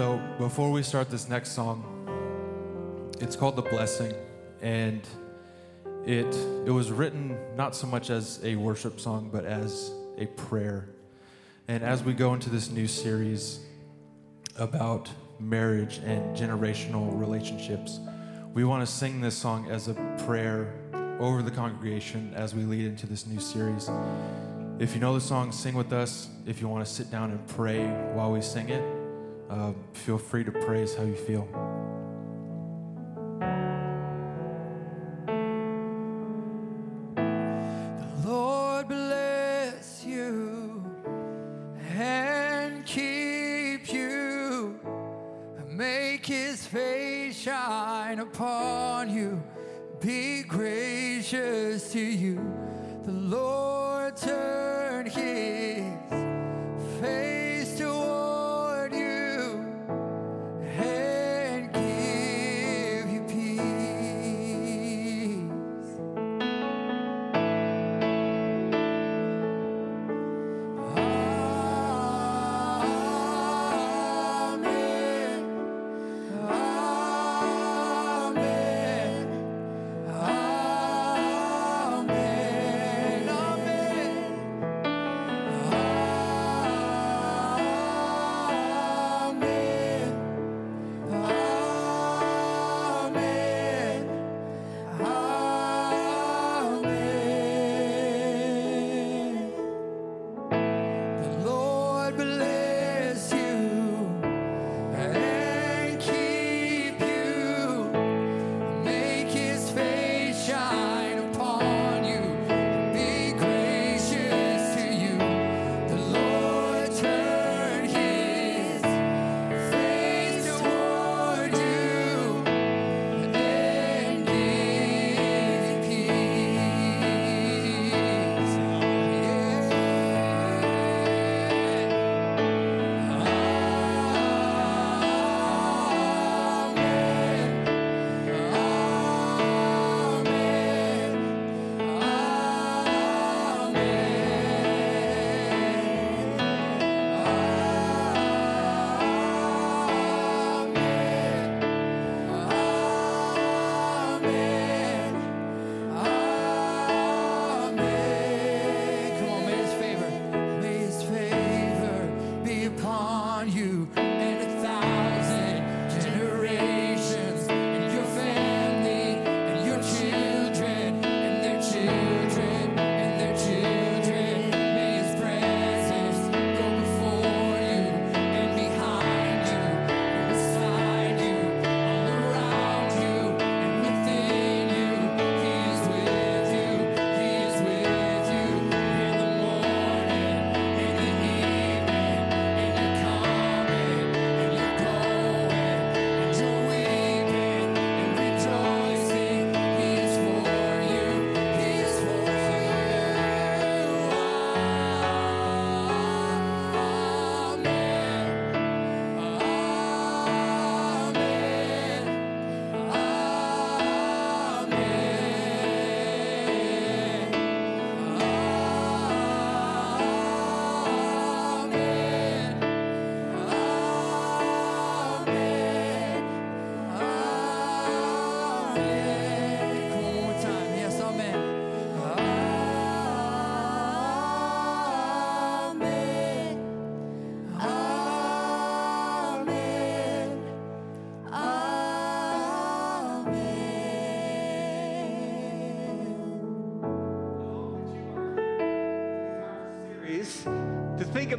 So before we start this next song, it's called The Blessing. And it it was written not so much as a worship song, but as a prayer. And as we go into this new series about marriage and generational relationships, we want to sing this song as a prayer over the congregation as we lead into this new series. If you know the song, sing with us. If you want to sit down and pray while we sing it, uh, feel free to praise how you feel.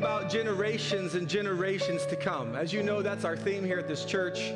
About generations and generations to come. As you know, that's our theme here at this church.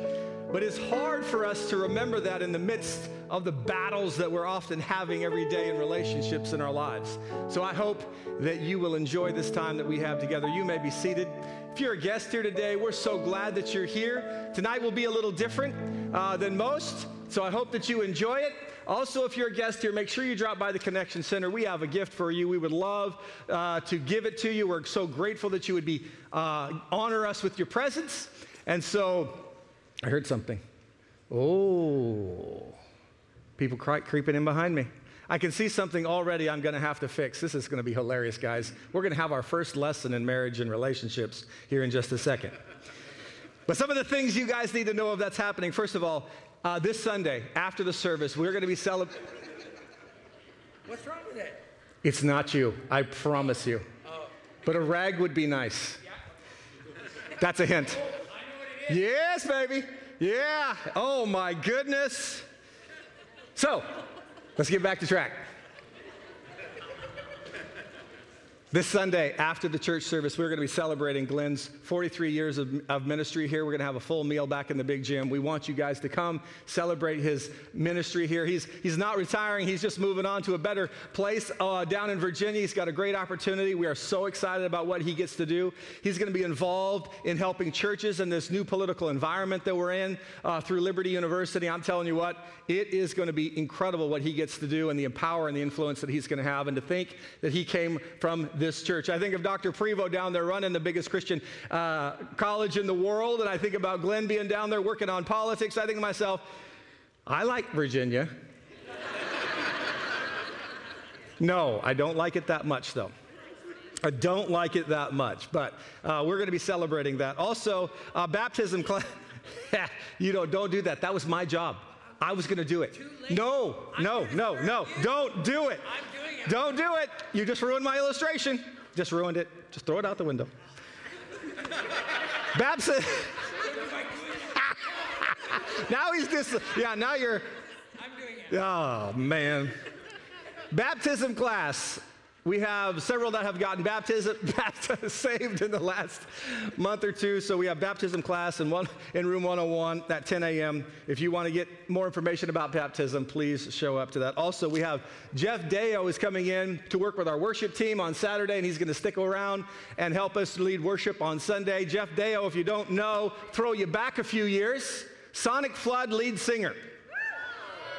But it's hard for us to remember that in the midst of the battles that we're often having every day in relationships in our lives. So I hope that you will enjoy this time that we have together. You may be seated. If you're a guest here today, we're so glad that you're here. Tonight will be a little different uh, than most, so I hope that you enjoy it. Also, if you're a guest here, make sure you drop by the Connection Center. We have a gift for you. We would love uh, to give it to you. We're so grateful that you would be uh, honor us with your presence. And so, I heard something. Oh, people cry, creeping in behind me. I can see something already I'm going to have to fix. This is going to be hilarious, guys. We're going to have our first lesson in marriage and relationships here in just a second. But some of the things you guys need to know of that's happening. First of all, uh, this Sunday after the service, we're going to be celebrating. What's wrong with it? It's not you, I promise you. But a rag would be nice. That's a hint. Yes, baby. Yeah. Oh my goodness. So, let's get back to track. This Sunday, after the church service, we're going to be celebrating Glenn's 43 years of, of, ministry here. We're going to have a full meal back in the big gym. We want you guys to come celebrate his ministry here. He's, he's not retiring, he's just moving on to a better place uh, down in Virginia. He's got a great opportunity. We are so excited about what he gets to do. He's going to be involved in helping churches in this new political environment that we're in uh, through Liberty University. I'm telling you what, it is going to be incredible what he gets to do and the power and the influence that he's going to have. And to think that he came from this church. I think of Dr. Prevo down there running the biggest Christian uh, college in the world, and I think about Glenn being down there working on politics. I think to myself, I like Virginia. no, I don't like it that much, though. I don't like it that much, but uh, we're going to be celebrating that. Also, uh, baptism class. you know, don't do that. That was my job. I was going to do it. No, no, no, no. Don't do it. Don't do it. You just ruined my illustration. Just ruined it. Just throw it out the window. Babson. now he's just, yeah, now you're. I'm doing it. Oh, man. Baptism class. We have several that have gotten baptism, saved in the last month or two. So we have baptism class in, one, in room 101 at 10 a.m. If you want to get more information about baptism, please show up to that. Also, we have Jeff Deyo is coming in to work with our worship team on Saturday, and he's going to stick around and help us lead worship on Sunday. Jeff Deyo, if you don't know, throw you back a few years. Sonicflood lead singer.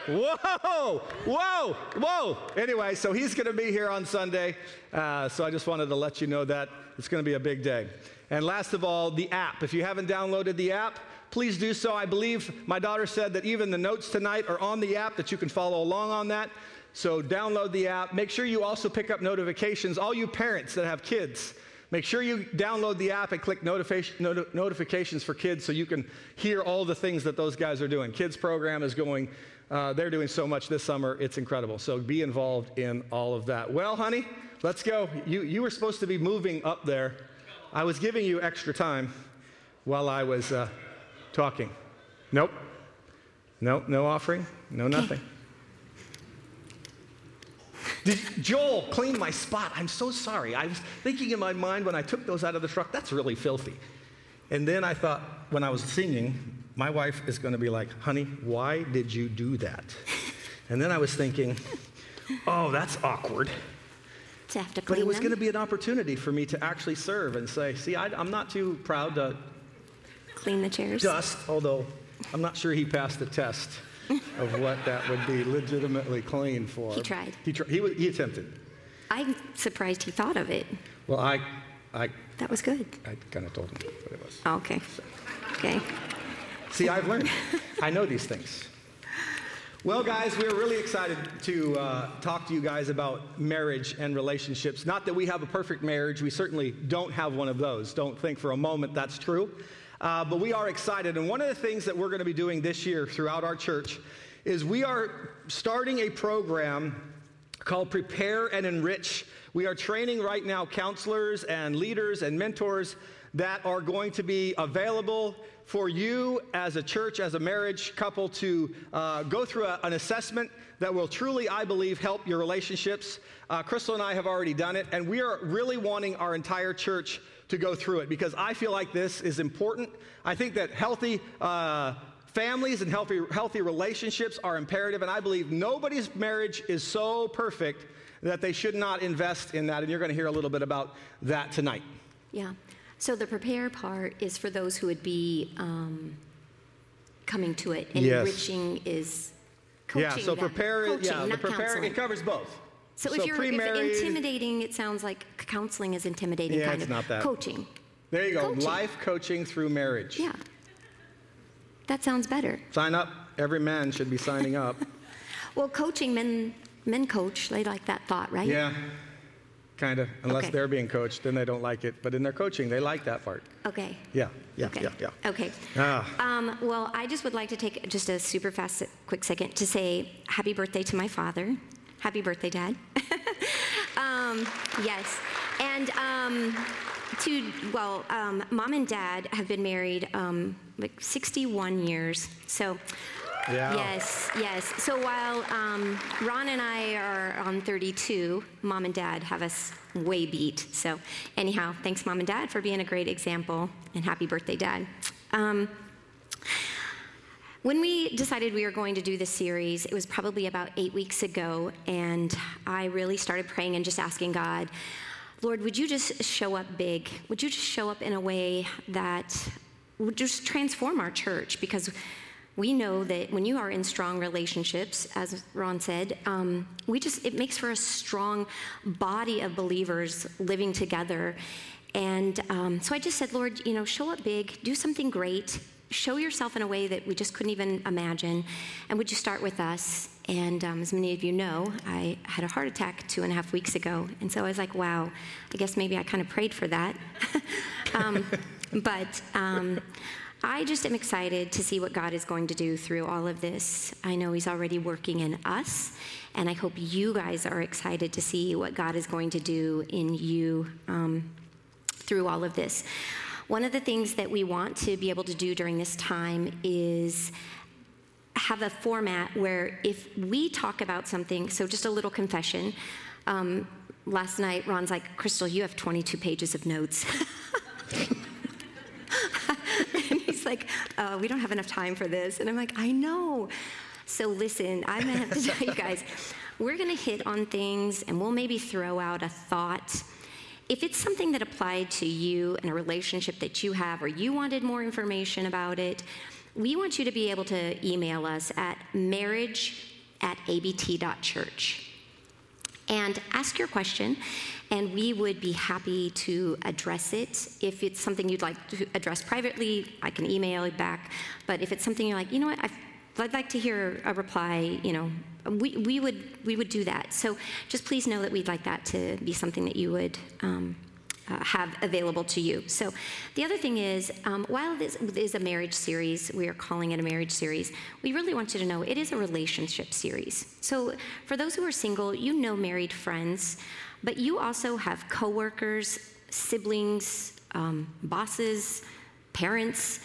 Whoa, whoa, whoa. Anyway, so he's going to be here on Sunday. Uh, so I just wanted to let you know that it's going to be a big day. And last of all, the app. If you haven't downloaded the app, please do so. I believe my daughter said that even the notes tonight are on the app, that you can follow along on that. So download the app. Make sure you also pick up notifications. All you parents that have kids, Make sure you download the app and click notification, not- notifications for kids so you can hear all the things that those guys are doing. Kids program is going uh, they're doing so much this summer, it's incredible. So be involved in all of that. Well, honey, let's go. You, you were supposed to be moving up there. I was giving you extra time while I was uh, talking. Nope. Nope, no offering, no nothing. Did Joel clean my spot? I'm so sorry. I was thinking in my mind when I took those out of the truck, that's really filthy. And then I thought, when I was singing, my wife is going to be like, honey, why did you do that? And then I was thinking, oh, that's awkward. To have to But it was them? going to be an opportunity for me to actually serve and say, see, I, I'm not too proud to clean the chairs. dust, although I'm not sure he passed the test of what that would be legitimately clean for. He tried. He, tr- he, he attempted. I'm surprised he thought of it. Well, I, I, That was good. I kind of told him what it was. Oh, okay. Okay. See, I've learned. I know these things. Well, guys, we're really excited to uh, talk to you guys about marriage and relationships. Not that we have a perfect marriage, we certainly don't have one of those. Don't think for a moment that's true. Uh, but we are excited. And one of the things that we're going to be doing this year throughout our church is we are starting a program called Prepare and Enrich We are training right now counselors and leaders and mentors that are going to be available for you as a church, as a marriage couple, to uh, go through a, an assessment that will truly, I believe, help your relationships. Uh, Crystal and I have already done it, and we are really wanting our entire church to go through it because I feel like this is important. I think that healthy uh, families and healthy, healthy relationships are imperative, and I believe nobody's marriage is so perfect that they should not invest in that, and you're going to hear a little bit about that tonight. Yeah. So the prepare part is for those who would be um, coming to it. And Yes. enriching is coaching. yeah, so them. prepare, coaching, yeah, the not prepare, counseling. it covers both. So, if you're if pre-married, intimidating, it sounds like counseling is intimidating. Yeah, kind it's of. not that. Coaching. there you go, coaching. life coaching through marriage. Yeah. That sounds better. Sign up. Every man should be signing up. Well, coaching men men coach. They like that thought, right? yeah, kind of. Unless Okay. they're being coached, then they don't like it. But in their coaching, they like that part. Okay. Yeah, yeah, okay. yeah, yeah. Okay. Ah. Um, well, I just would like to take just a super fast, quick second to say happy birthday to my father. Happy birthday, Dad. um, yes. And um, to, well, um, mom and dad have been married um, like 61 years. So, Yeah. yes, yes. So while um, Ron and I are on 32, mom and dad have us way beat. So, anyhow, thanks, mom and dad, for being a great example, and happy birthday, dad. Um, when we decided we were going to do this series, it was probably about eight weeks ago, and I really started praying and just asking God, Lord, would you just show up big? Would you just show up in a way that would just transform our church? Because we know that when you are in strong relationships, as Ron said, um, we just it makes for a strong body of believers living together. And um, so I just said, Lord, you know, show up big, do something great, show yourself in a way that we just couldn't even imagine. And would you start with us? And um, as many of you know, I had a heart attack two and a half weeks ago. And so I was like, wow, I guess maybe I kind of prayed for that. um, but um, I just am excited to see what God is going to do through all of this. I know He's already working in us, and I hope you guys are excited to see what God is going to do in you um, through all of this. One of the things that we want to be able to do during this time is have a format where if we talk about something, so just a little confession. Um, last night, Ron's like, Crystal, you have 22 pages of notes. like, uh, we don't have enough time for this. And I'm like, I know. So listen, I'm gonna have to tell you guys, we're gonna hit on things and we'll maybe throw out a thought. If it's something that applied to you and a relationship that you have, or you wanted more information about it, we want you to be able to email us at marriage at abt.church and ask your question, and we would be happy to address it. If it's something you'd like to address privately, I can email it back. But if it's something you're like, you know what, I've, I'd like to hear a reply, you know, we, we, would, we would do that. So just please know that we'd like that to be something that you would um, uh, have available to you. So the other thing is, um, while this is a marriage series, we are calling it a marriage series, we really want you to know it is a relationship series. So for those who are single, you know married friends, but you also have coworkers, siblings, um, bosses, parents.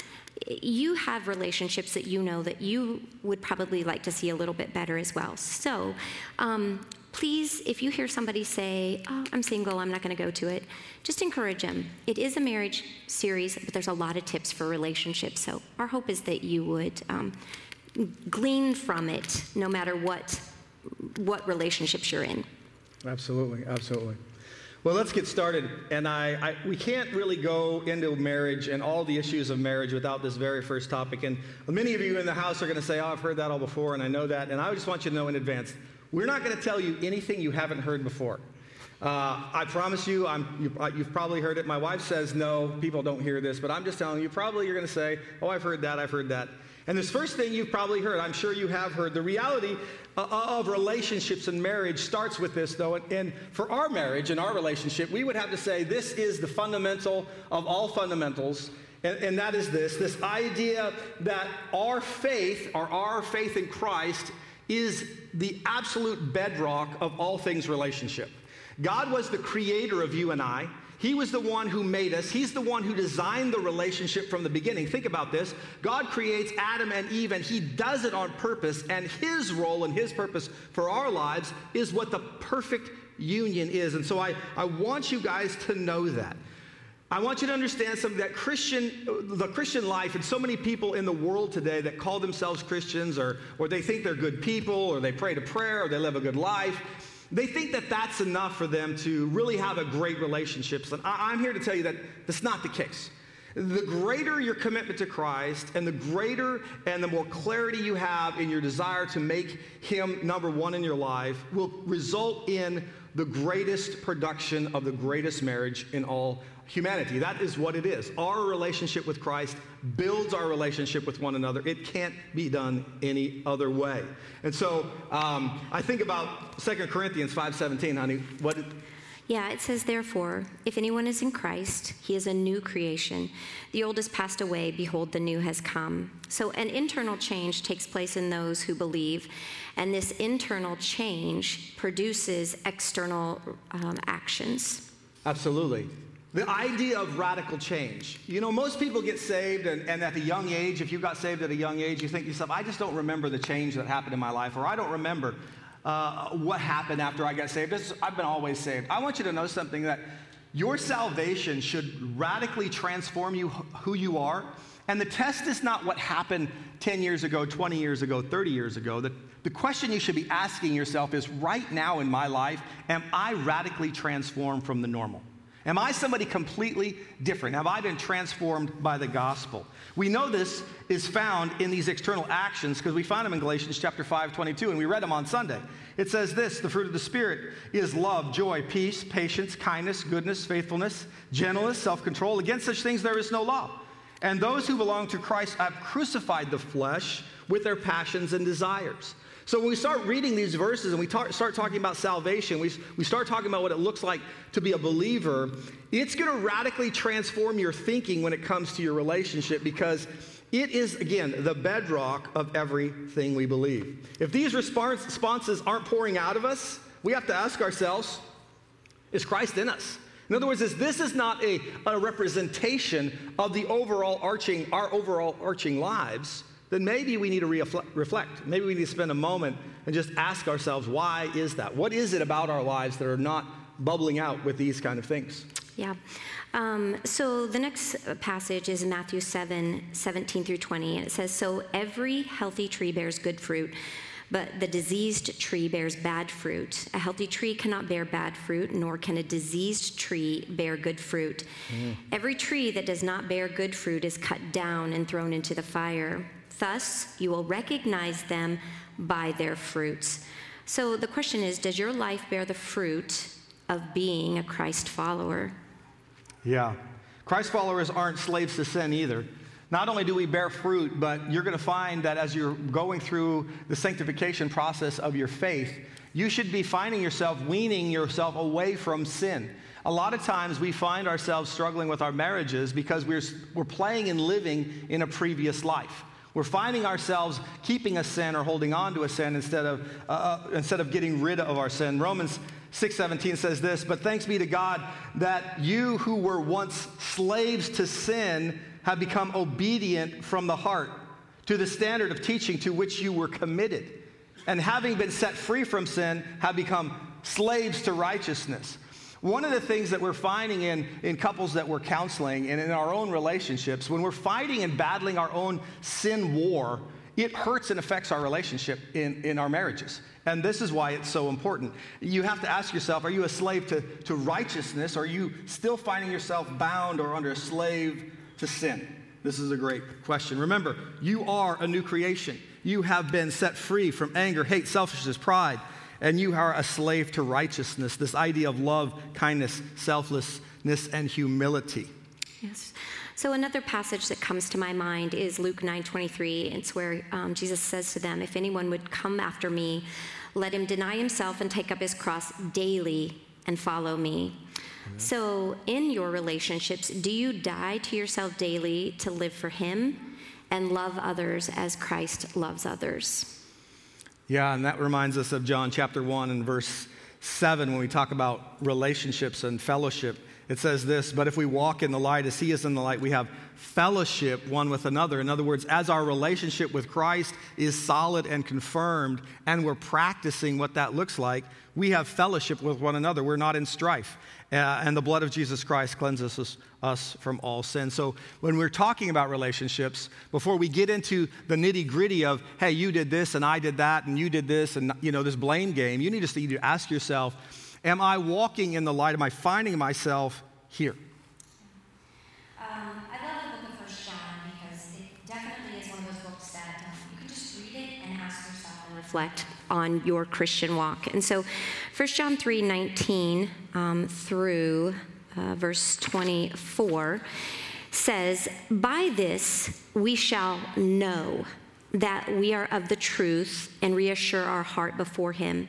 You have relationships that you know that you would probably like to see a little bit better as well. So, um, please, if you hear somebody say, Oh, I'm single, I'm not going to go to it, just encourage them. It is a marriage series, but there's a lot of tips for relationships. So, our hope is that you would um, glean from it no matter what, what relationships you're in. Absolutely, absolutely. Well, let's get started. And I, I, we can't really go into marriage and all the issues of marriage without this very first topic. And many of you in the house are going to say, "Oh, I've heard that all before, and I know that." And I just want you to know in advance, we're not going to tell you anything you haven't heard before. Uh, I promise you, I'm, you, uh, you've probably heard it. My wife says no, people don't hear this, but I'm just telling you, probably you're going to say, "Oh, I've heard that, I've heard that." And this first thing you've probably heard, I'm sure you have heard, the reality Uh, uh, of relationships and marriage starts with this, though. And, and for our marriage and our relationship, we would have to say this is the fundamental of all fundamentals. And, and that is this this idea that our faith, or our faith in Christ, is the absolute bedrock of all things relationship. God was the creator of you and I. He was the one who made us. He's the one who designed the relationship from the beginning. Think about this God creates Adam and Eve, and He does it on purpose. And His role and His purpose for our lives is what the perfect union is. And so I, I want you guys to know that. I want you to understand something that Christian, the Christian life, and so many people in the world today that call themselves Christians or, or they think they're good people or they pray to prayer or they live a good life, they think that that's enough for them to really have a great relationship. And I, I'm here to tell you that that's not the case. The greater your commitment to Christ and the greater and the more clarity you have in your desire to make Him number one in your life will result in the greatest production of the greatest marriage in all humanity. That is what it is. Our relationship with Christ builds our relationship with one another. It can't be done any other way. And so um, I think about 2 Corinthians 5.17, honey. What, Yeah, it says, therefore, if anyone is in Christ, he is a new creation. The old has passed away, behold, the new has come. So, an internal change takes place in those who believe, and this internal change produces external um, actions. Absolutely. The idea of radical change. You know, most people get saved, and, and, at a young age, if you got saved at a young age, you think to yourself, I just don't remember the change that happened in my life, or I don't remember uh, what happened after I got saved. Is, I've been always saved. I want you to know something that your salvation should radically transform you, who you are. And the test is not what happened 10 years ago, 20 years ago, 30 years ago. The, the question you should be asking yourself is right now in my life, am I radically transformed from the normal? Am I somebody completely different? Have I been transformed by the gospel? We know this is found in these external actions because we find them in Galatians chapter 5, 22, and we read them on Sunday. It says this the fruit of the Spirit is love, joy, peace, patience, kindness, goodness, faithfulness, gentleness, self control. Against such things there is no law. And those who belong to Christ have crucified the flesh with their passions and desires. So when we start reading these verses and we talk, start talking about salvation, we, we start talking about what it looks like to be a believer, it's going to radically transform your thinking when it comes to your relationship because it is, again, the bedrock of everything we believe. If these responses aren't pouring out of us, we have to ask ourselves, is Christ in us? In other words, is this is not a, a representation of the overall arching, our overall arching lives then maybe we need to reflect. Maybe we need to spend a moment and just ask ourselves, why is that? What is it about our lives that are not bubbling out with these kind of things? Yeah. Um, so the next passage is Matthew 7 17 through 20, and it says, So every healthy tree bears good fruit, but the diseased tree bears bad fruit. A healthy tree cannot bear bad fruit, nor can a diseased tree bear good fruit. Mm. Every tree that does not bear good fruit is cut down and thrown into the fire. Thus, you will recognize them by their fruits. So the question is Does your life bear the fruit of being a Christ follower? Yeah. Christ followers aren't slaves to sin either. Not only do we bear fruit, but you're going to find that as you're going through the sanctification process of your faith, you should be finding yourself weaning yourself away from sin. A lot of times we find ourselves struggling with our marriages because we're, we're playing and living in a previous life. We're finding ourselves keeping a sin or holding on to a sin instead of, uh, uh instead of getting rid of our sin. Romans 6:17 says this, "But thanks be to God that you who were once slaves to sin have become obedient from the heart to the standard of teaching to which you were committed, and having been set free from sin have become slaves to righteousness." One of the things that we're finding in, in couples that we're counseling and in our own relationships, when we're fighting and battling our own sin war, it hurts and affects our relationship in, in our marriages. And this is why it's so important. You have to ask yourself are you a slave to, to righteousness? Or are you still finding yourself bound or under a slave to sin? This is a great question. Remember, you are a new creation. You have been set free from anger, hate, selfishness, pride and you are a slave to righteousness, this idea of love, kindness, selflessness, and humility. Yes. So another passage that comes to my mind is Luke 9:23. It's where um, Jesus says to them, "If anyone would come after me, let him deny himself and take up his cross daily and follow me." So, in your relationships, do you die to yourself daily to live for him and love others as Christ loves others? Yeah, and that reminds us of John chapter 1 and verse 7 when we talk about relationships and fellowship. It says this, but if we walk in the light as he is in the light, we have fellowship one with another. In other words, as our relationship with Christ is solid and confirmed, and we're practicing what that looks like, we have fellowship with one another. We're not in strife. Uh, and the blood of Jesus Christ cleanses us, us from all sin. So, when we're talking about relationships, before we get into the nitty gritty of, hey, you did this and I did that and you did this and, you know, this blame game, you need to ask yourself, am I walking in the light? Am I finding myself here? I love the book of 1 John because it definitely is one of those books that you could just read it and ask yourself and reflect on your Christian walk. And so 1 John 3 19 um, through uh, verse 24 says, By this we shall know that we are of the truth and reassure our heart before Him.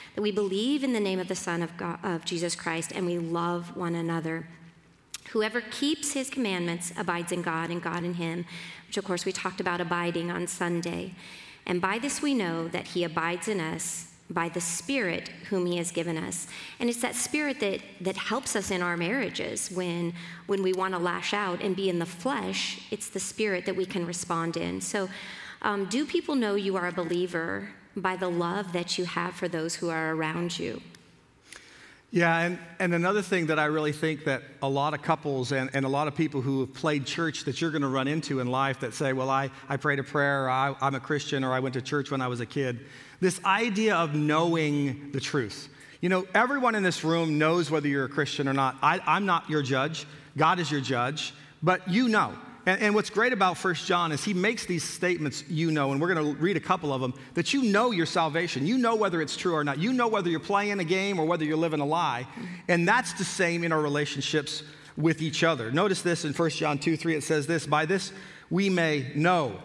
that we believe in the name of the Son of, God, of Jesus Christ and we love one another. Whoever keeps his commandments abides in God and God in him, which of course we talked about abiding on Sunday. And by this we know that he abides in us by the Spirit whom He has given us. And it's that Spirit that, that helps us in our marriages when, when we want to lash out and be in the flesh. It's the Spirit that we can respond in. So, um, do people know you are a believer by the love that you have for those who are around you? Yeah, and, and another thing that I really think that a lot of couples and, and a lot of people who have played church that you're going to run into in life that say, well, I, I prayed a prayer, or I, I'm a Christian, or I went to church when I was a kid. This idea of knowing the truth. You know, everyone in this room knows whether you're a Christian or not. I, I'm not your judge, God is your judge, but you know. And, and, what's great about First John is he makes these statements you know, and we're going to read a couple of them, that you know your salvation. You know whether it's true or not. You know whether you're playing a game or whether you're living a lie. And that's the same in our relationships with each other. Notice this in First John 2 3, it says this By this we may know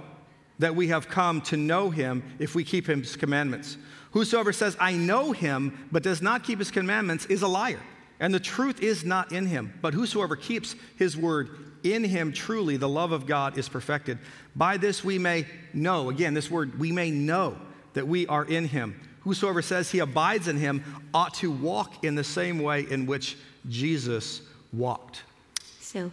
that we have come to know him if we keep his commandments. Whosoever says, I know him, but does not keep his commandments, is a liar, and the truth is not in him. But whosoever keeps his word, in him truly the love of God is perfected. By this we may know, again, this word, we may know that we are in him. Whosoever says he abides in him ought to walk in the same way in which Jesus walked. So,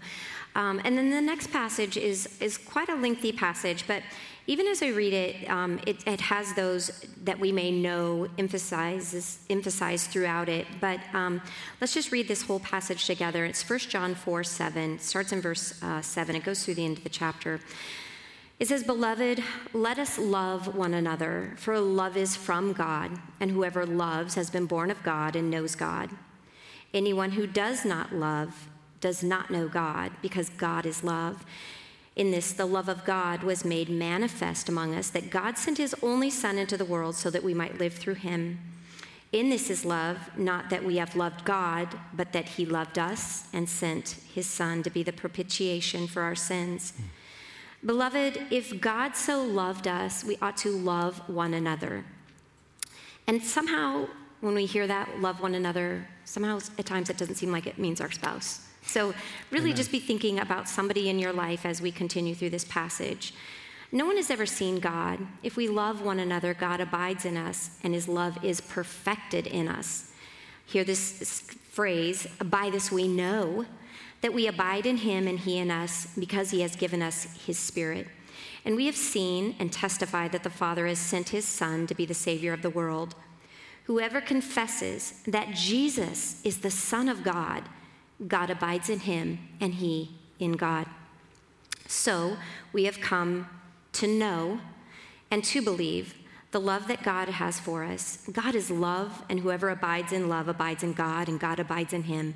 um, and then the next passage is, is quite a lengthy passage, but even as I read it, um, it, it, has those that we may know emphasizes, emphasized throughout it. But um, let's just read this whole passage together. It's 1 John 4 7. It starts in verse uh, 7. It goes through the end of the chapter. It says, Beloved, let us love one another, for love is from God, and whoever loves has been born of God and knows God. Anyone who does not love does not know God, because God is love. In this, the love of God was made manifest among us, that God sent his only Son into the world so that we might live through him. In this is love, not that we have loved God, but that he loved us and sent his Son to be the propitiation for our sins. Mm. Beloved, if God so loved us, we ought to love one another. And somehow, when we hear that, love one another, somehow at times it doesn't seem like it means our spouse. So, really, Amen. just be thinking about somebody in your life as we continue through this passage. No one has ever seen God. If we love one another, God abides in us, and his love is perfected in us. Hear this phrase by this we know that we abide in him and he in us because he has given us his spirit. And we have seen and testified that the Father has sent his Son to be the Savior of the world. Whoever confesses that Jesus is the Son of God, God abides in him, and he in God. So we have come to know and to believe the love that God has for us. God is love, and whoever abides in love abides in God, and God abides in him.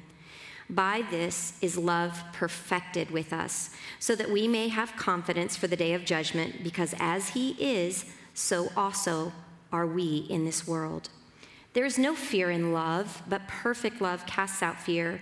By this is love perfected with us, so that we may have confidence for the day of judgment, because as he is, so also are we in this world. There is no fear in love, but perfect love casts out fear.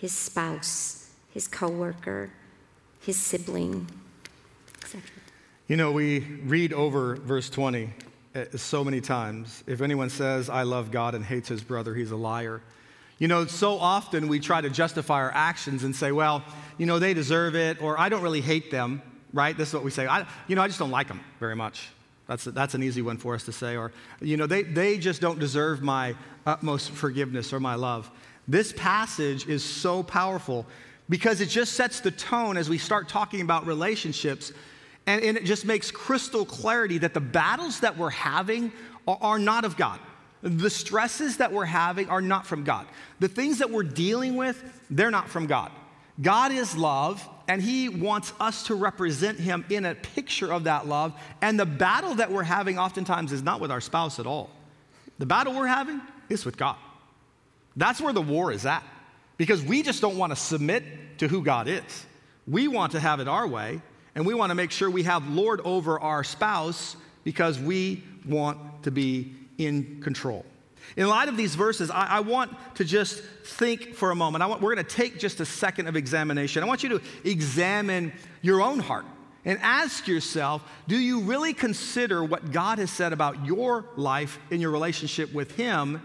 his spouse, his coworker, his sibling, etc. You know, we read over verse 20 uh, so many times. If anyone says, I love God and hates his brother, he's a liar. You know, so often we try to justify our actions and say, well, you know, they deserve it, or I don't really hate them, right? This is what we say. I, you know, I just don't like them very much. That's, that's an easy one for us to say. Or, you know, they, they just don't deserve my utmost forgiveness or my love. This passage is so powerful because it just sets the tone as we start talking about relationships. And, and it just makes crystal clarity that the battles that we're having are, are not of God. The stresses that we're having are not from God. The things that we're dealing with, they're not from God. God is love, and He wants us to represent Him in a picture of that love. And the battle that we're having oftentimes is not with our spouse at all. The battle we're having is with God. That's where the war is at, because we just don't want to submit to who God is. We want to have it our way, and we want to make sure we have Lord over our spouse because we want to be in control. In light of these verses, I, I, want to just think for a moment. Want, we're going to take just a second of examination. I want you to examine your own heart and ask yourself do you really consider what God has said about your life in your relationship with Him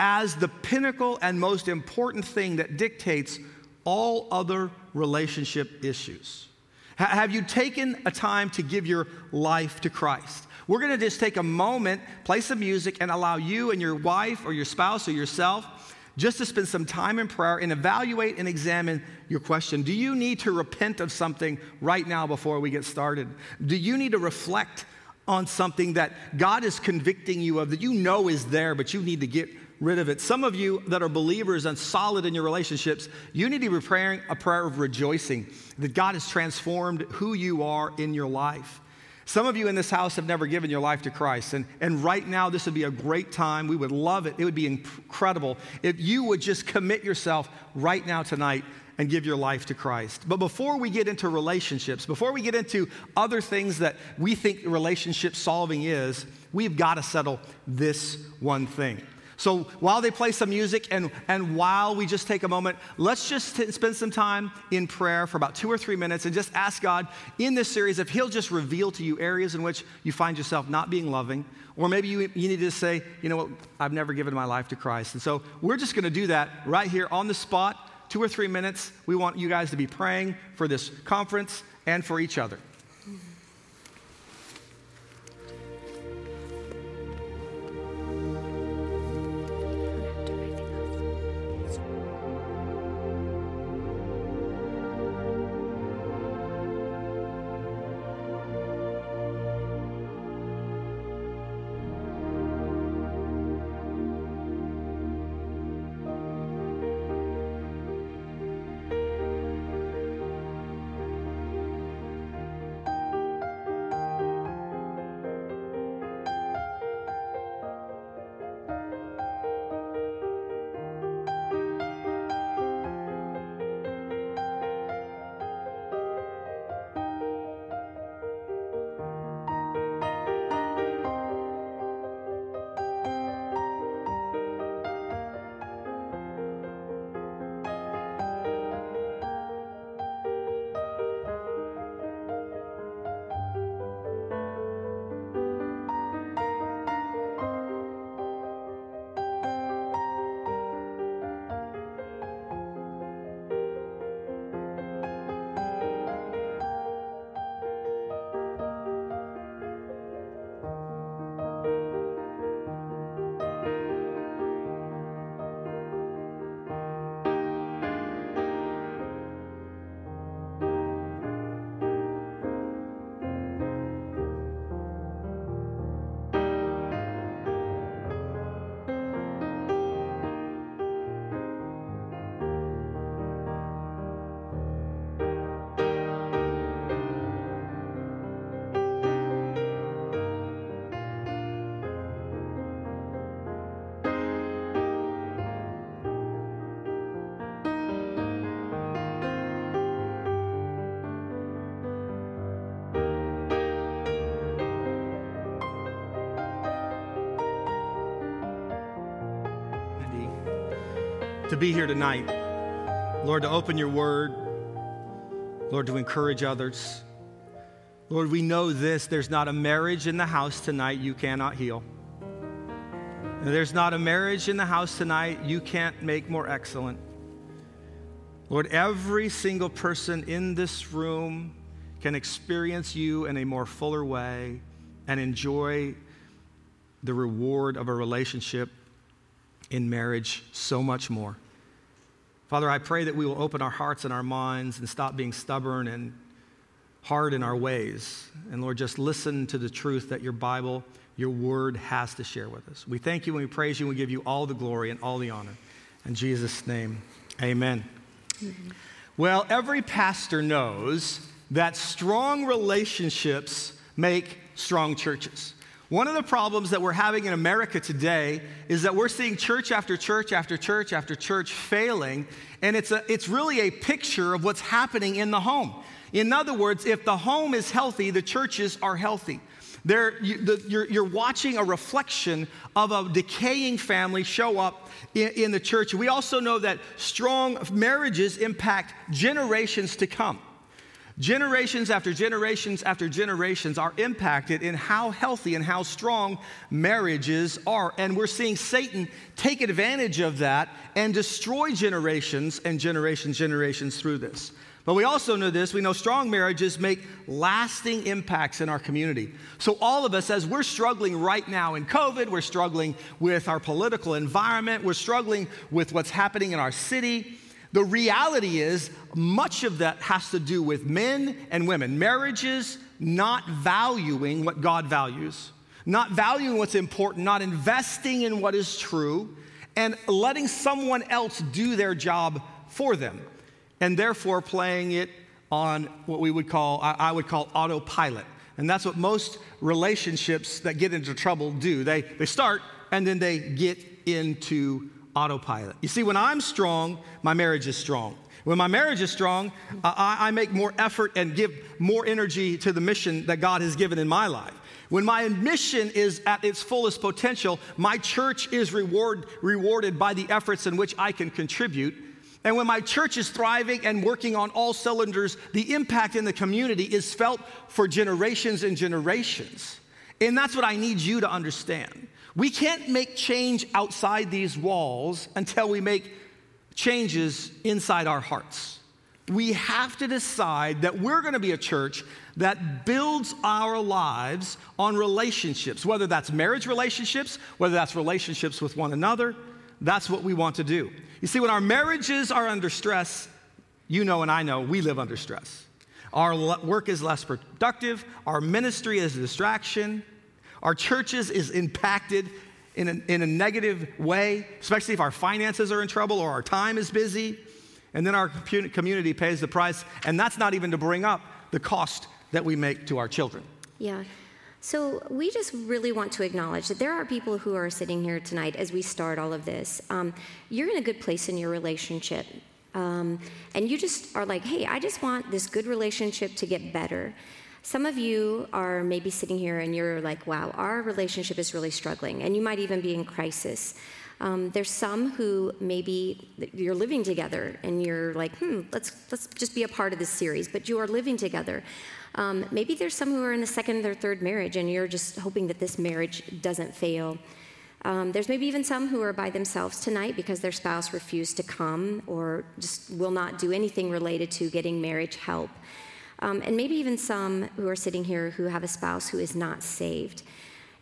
as the pinnacle and most important thing that dictates all other relationship issues? Have you taken a time to give your life to Christ? We're going to just take a moment, play some music, and allow you and your wife or your spouse or yourself just to spend some time in prayer and evaluate and examine your question. Do you need to repent of something right now before we get started? Do you need to reflect on something that God is convicting you of that you know is there, but you need to get rid of it? Some of you that are believers and solid in your relationships, you need to be praying a prayer of rejoicing that God has transformed who you are in your life. Some of you in this house have never given your life to Christ, and, and right now this would be a great time. We would love it. It would be incredible if you would just commit yourself right now tonight and give your life to Christ. But before we get into relationships, before we get into other things that we think relationship solving is, we've got to settle this one thing. So while they play some music and, and while we just take a moment, let's just t- spend some time in prayer for about two or three minutes and just ask God in this series if He'll just reveal to you areas in which you find yourself not being loving, or maybe you, you need to say, you know what, I've never given my life to Christ. And so we're just going to do that right here on the spot, two or three minutes. We want you guys to be praying for this conference and for each other. Be here tonight. Lord, to open your word. Lord, to encourage others. Lord, we know this there's not a marriage in the house tonight you cannot heal. There's not a marriage in the house tonight you can't make more excellent. Lord, every single person in this room can experience you in a more fuller way and enjoy the reward of a relationship in marriage so much more. Father, I pray that we will open our hearts and our minds and stop being stubborn and hard in our ways. And Lord, just listen to the truth that your Bible, your word has to share with us. We thank you and we praise you and we give you all the glory and all the honor. In Jesus' name, amen. Mm-hmm. Well, every pastor knows that strong relationships make strong churches. One of the problems that we're having in America today is that we're seeing church after church after church after church failing, and it's, a, it's really a picture of what's happening in the home. In other words, if the home is healthy, the churches are healthy. You, you're, watching a reflection of a decaying family show up in, in the church. We also know that strong marriages impact generations to come. Generations after generations after generations are impacted in how healthy and how strong marriages are. And we're seeing Satan take advantage of that and destroy generations and generations, generations through this. But we also know this we know strong marriages make lasting impacts in our community. So, all of us, as we're struggling right now in COVID, we're struggling with our political environment, we're struggling with what's happening in our city. The reality is, much of that has to do with men and women. Marriages not valuing what God values, not valuing what's important, not investing in what is true, and letting someone else do their job for them, and therefore playing it on what we would call, I would call autopilot. And that's what most relationships that get into trouble do. They, they start and then they get into autopilot. You see, when I'm strong, my marriage is strong. When my marriage is strong, I, I make more effort and give more energy to the mission that God has given in my life. When my mission is at its fullest potential, my church is reward, rewarded by the efforts in which I can contribute. And when my church is thriving and working on all cylinders, the impact in the community is felt for generations and generations. And that's what I need you to understand. We can't make change outside these walls until we make changes inside our hearts. We have to decide that we're going to be a church that builds our lives on relationships, whether that's marriage relationships, whether that's relationships with one another. That's what we want to do. You see, when our marriages are under stress, you know and I know we live under stress. Our work is less productive, our ministry is a distraction, our churches is impacted in a, in a negative way, especially if our finances are in trouble or our time is busy. And then our community pays the price. And that's not even to bring up the cost that we make to our children. Yeah. So, we just really want to acknowledge that there are people who are sitting here tonight as we start all of this. Um, you're in a good place in your relationship. Um, and you just are like, hey, I just want this good relationship to get better. Some of you are maybe sitting here and you're like, wow, our relationship is really struggling, and you might even be in crisis. Um, there's some who maybe you're living together and you're like, hmm, let's, let's just be a part of this series, but you are living together. Um, maybe there's some who are in a second or third marriage and you're just hoping that this marriage doesn't fail. Um, there's maybe even some who are by themselves tonight because their spouse refused to come or just will not do anything related to getting marriage help. Um, and maybe even some who are sitting here who have a spouse who is not saved.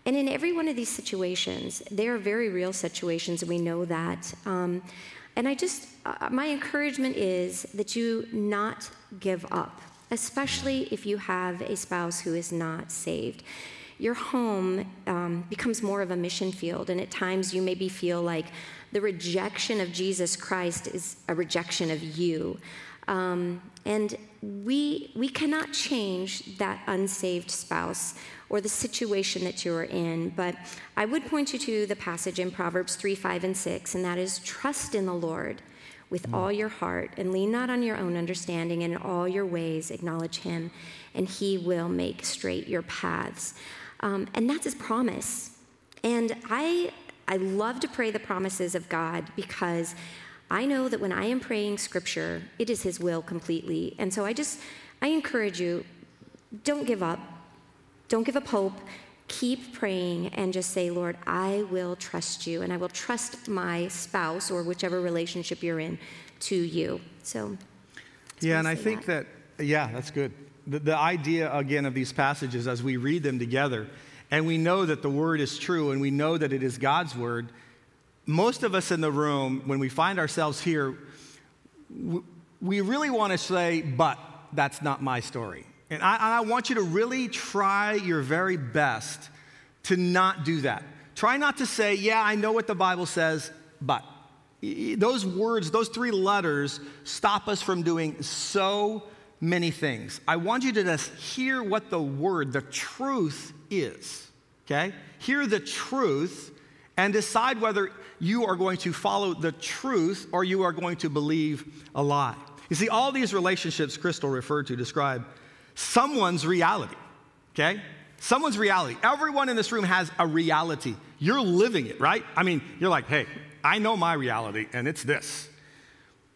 And in every one of these situations, they are very real situations, and we know that. Um, and I just, uh, my encouragement is that you not give up, especially if you have a spouse who is not saved. Your home um, becomes more of a mission field, and at times you maybe feel like the rejection of Jesus Christ is a rejection of you. Um, and we, we cannot change that unsaved spouse or the situation that you're in. But I would point you to the passage in Proverbs 3, 5, and 6, and that is trust in the Lord with mm. all your heart and lean not on your own understanding, and in all your ways acknowledge him, and he will make straight your paths. Um, and that's his promise. And I, I love to pray the promises of God because I know that when I am praying scripture, it is His will completely. And so I just, I encourage you don't give up. Don't give up hope. Keep praying and just say, Lord, I will trust you and I will trust my spouse or whichever relationship you're in to you. So, yeah, and I think that. that, yeah, that's good. The, the idea, again, of these passages as we read them together, and we know that the word is true and we know that it is God's word, most of us in the room, when we find ourselves here, we really want to say, but that's not my story. And I, I, want you to really try your very best to not do that. Try not to say, yeah, I know what the Bible says, but. Those words, those three letters, stop us from doing so many things. I want you to just hear what the word, the truth is, okay? Hear the truth and decide whether you are going to follow the truth or you are going to believe a lie. You see, all these relationships Crystal referred to describe someone's reality, okay? Someone's reality. Everyone in this room has a reality. You're living it, right? I mean, you're like, hey, I know my reality, and it's this.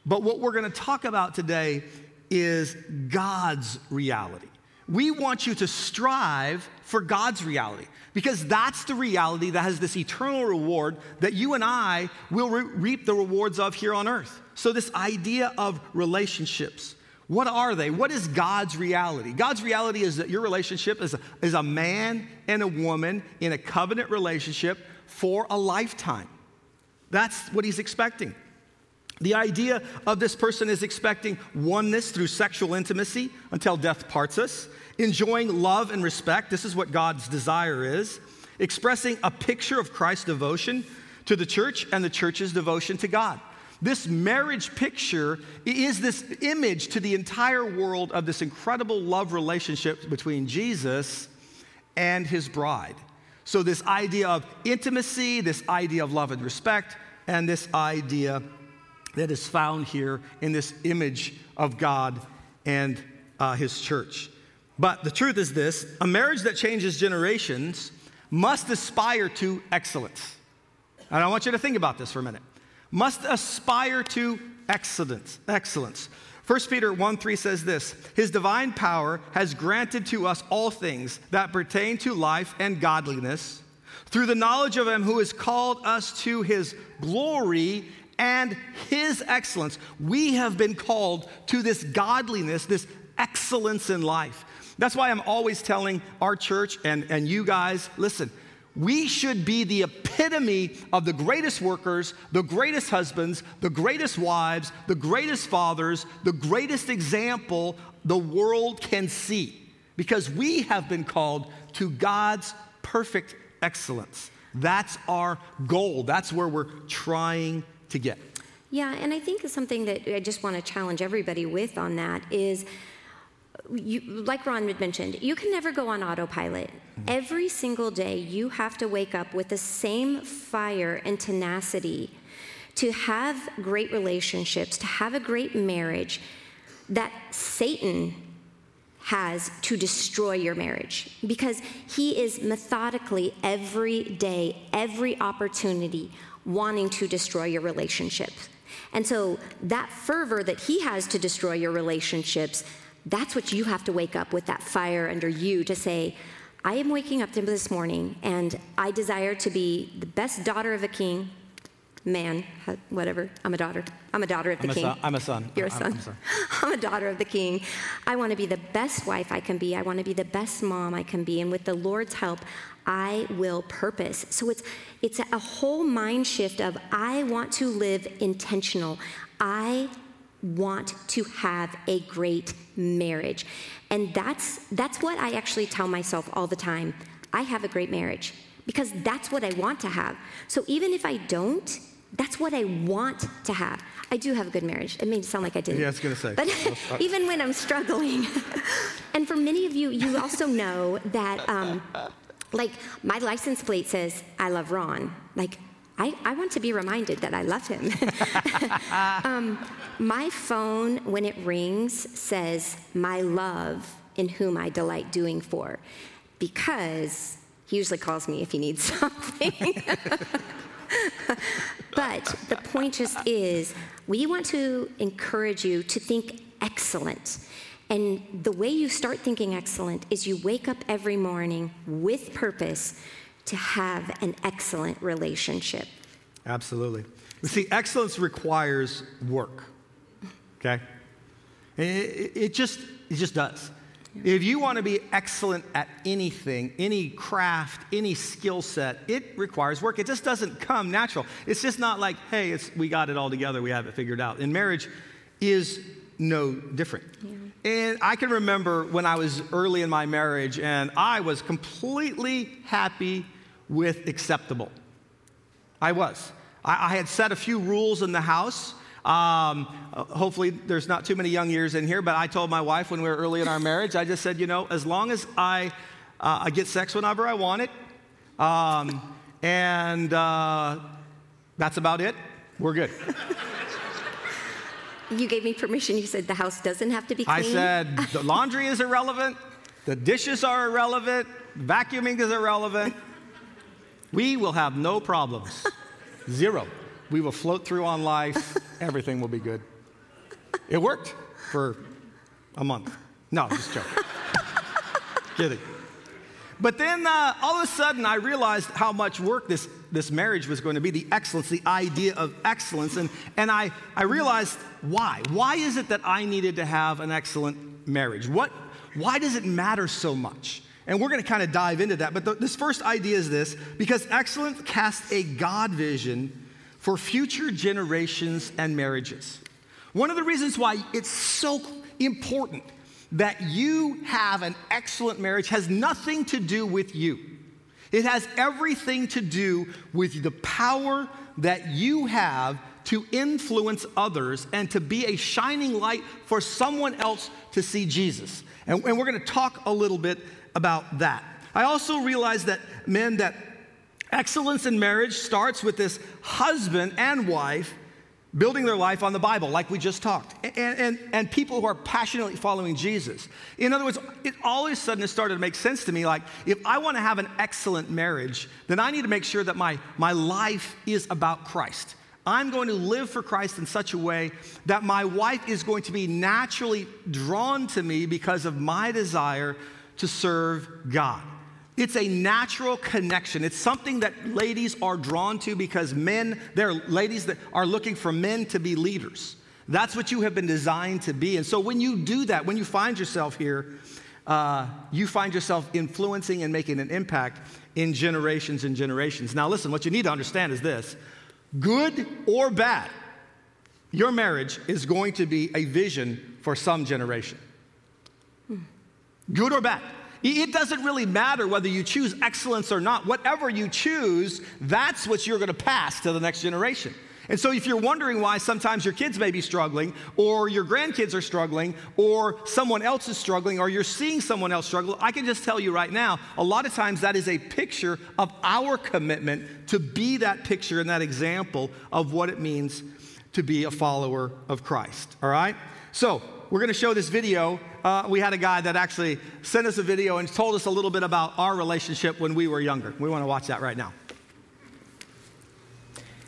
But what we're going to talk about today is God's reality. We want you to strive for God's reality because that's the reality that has this eternal reward that you and I will re- reap the rewards of here on earth. So, this idea of relationships, what are they? What is God's reality? God's reality is that your relationship is a, is a man and a woman in a covenant relationship for a lifetime. That's what he's expecting. The idea of this person is expecting oneness through sexual intimacy until death parts us, enjoying love and respect. This is what God's desire is, expressing a picture of Christ's devotion to the church and the church's devotion to God. This marriage picture is this image to the entire world of this incredible love relationship between Jesus and his bride. So, this idea of intimacy, this idea of love and respect, and this idea that is found here in this image of God and uh, his church. But the truth is this a marriage that changes generations must aspire to excellence. And I want you to think about this for a minute must aspire to excellence. excellence. 1 Peter 1 3 says this His divine power has granted to us all things that pertain to life and godliness through the knowledge of Him who has called us to His glory and His excellence. We have been called to this godliness, this excellence in life. That's why I'm always telling our church and, and you guys listen, we should be the epitome of the greatest workers, the greatest husbands, the greatest wives, the greatest fathers, the greatest example the world can see because we have been called to God's perfect excellence. That's our goal. That's where we're trying to get. Yeah, and I think something that I just want to challenge everybody with on that is you, like Ron had mentioned, you can never go on autopilot. Mm-hmm. Every single day, you have to wake up with the same fire and tenacity to have great relationships, to have a great marriage that Satan has to destroy your marriage because he is methodically every day, every opportunity wanting to destroy your relationships. And so that fervor that he has to destroy your relationships that's what you have to wake up with that fire under you to say, I am waking up this morning and I desire to be the best daughter of a king, man, whatever. I'm a daughter. I'm a daughter of the I'm king. Son. I'm a son. You're a son. I'm, a son. I'm a daughter of the king. I want to be the best wife I can be. I want to be the best mom I can be. And with the Lord's help, I will purpose. So it's it's a whole mind shift of I want to live intentional. I want to have a great marriage. And that's that's what I actually tell myself all the time. I have a great marriage because that's what I want to have. So even if I don't, that's what I want to have. I do have a good marriage. It may sound like I didn't. Yeah, I was going to say. But even when I'm struggling, and for many of you, you also know that, um, like, my license plate says, I love Ron. Like, I, I want to be reminded that I love him. um, my phone, when it rings, says, My love in whom I delight doing for, because he usually calls me if he needs something. but the point just is, we want to encourage you to think excellent. And the way you start thinking excellent is you wake up every morning with purpose to have an excellent relationship. Absolutely. You see, excellence requires work. Okay? It, it, just, it just does. If you want to be excellent at anything, any craft, any skill set, it requires work. It just doesn't come natural. It's just not like, hey, it's, we got it all together, we have it figured out. And marriage is no different. Yeah. And I can remember when I was early in my marriage and I was completely happy with acceptable. I was. I, I had set a few rules in the house. Um, hopefully, there's not too many young years in here, but I told my wife when we were early in our marriage, I just said, you know, as long as I, uh, I get sex whenever I want it, um, and uh, that's about it, we're good. You gave me permission. You said the house doesn't have to be clean. I said the laundry is irrelevant, the dishes are irrelevant, vacuuming is irrelevant. We will have no problems. Zero. We will float through on life. Everything will be good. It worked for a month. No, just joking. Kidding. But then uh, all of a sudden, I realized how much work this, this marriage was going to be the excellence, the idea of excellence. And, and I, I realized why. Why is it that I needed to have an excellent marriage? What, why does it matter so much? And we're going to kind of dive into that. But the, this first idea is this because excellence casts a God vision for future generations and marriages. One of the reasons why it's so important that you have an excellent marriage has nothing to do with you. It has everything to do with the power that you have to influence others and to be a shining light for someone else to see Jesus. And, and we're going to talk a little bit about that. I also realize that men, that excellence in marriage starts with this husband and wife building their life on the Bible, like we just talked, and, and, and people who are passionately following Jesus. In other words, it all of a sudden started to make sense to me like, if I want to have an excellent marriage, then I need to make sure that my, my life is about Christ. I'm going to live for Christ in such a way that my wife is going to be naturally drawn to me because of my desire to serve God. It's a natural connection. It's something that ladies are drawn to because men, there are ladies that are looking for men to be leaders. That's what you have been designed to be. And so when you do that, when you find yourself here, uh, you find yourself influencing and making an impact in generations and generations. Now, listen, what you need to understand is this good or bad, your marriage is going to be a vision for some generation. Good or bad. It doesn't really matter whether you choose excellence or not. Whatever you choose, that's what you're going to pass to the next generation. And so, if you're wondering why sometimes your kids may be struggling, or your grandkids are struggling, or someone else is struggling, or you're seeing someone else struggle, I can just tell you right now a lot of times that is a picture of our commitment to be that picture and that example of what it means to be a follower of Christ. All right? So, we're going to show this video. Uh, we had a guy that actually sent us a video and told us a little bit about our relationship when we were younger. We want to watch that right now.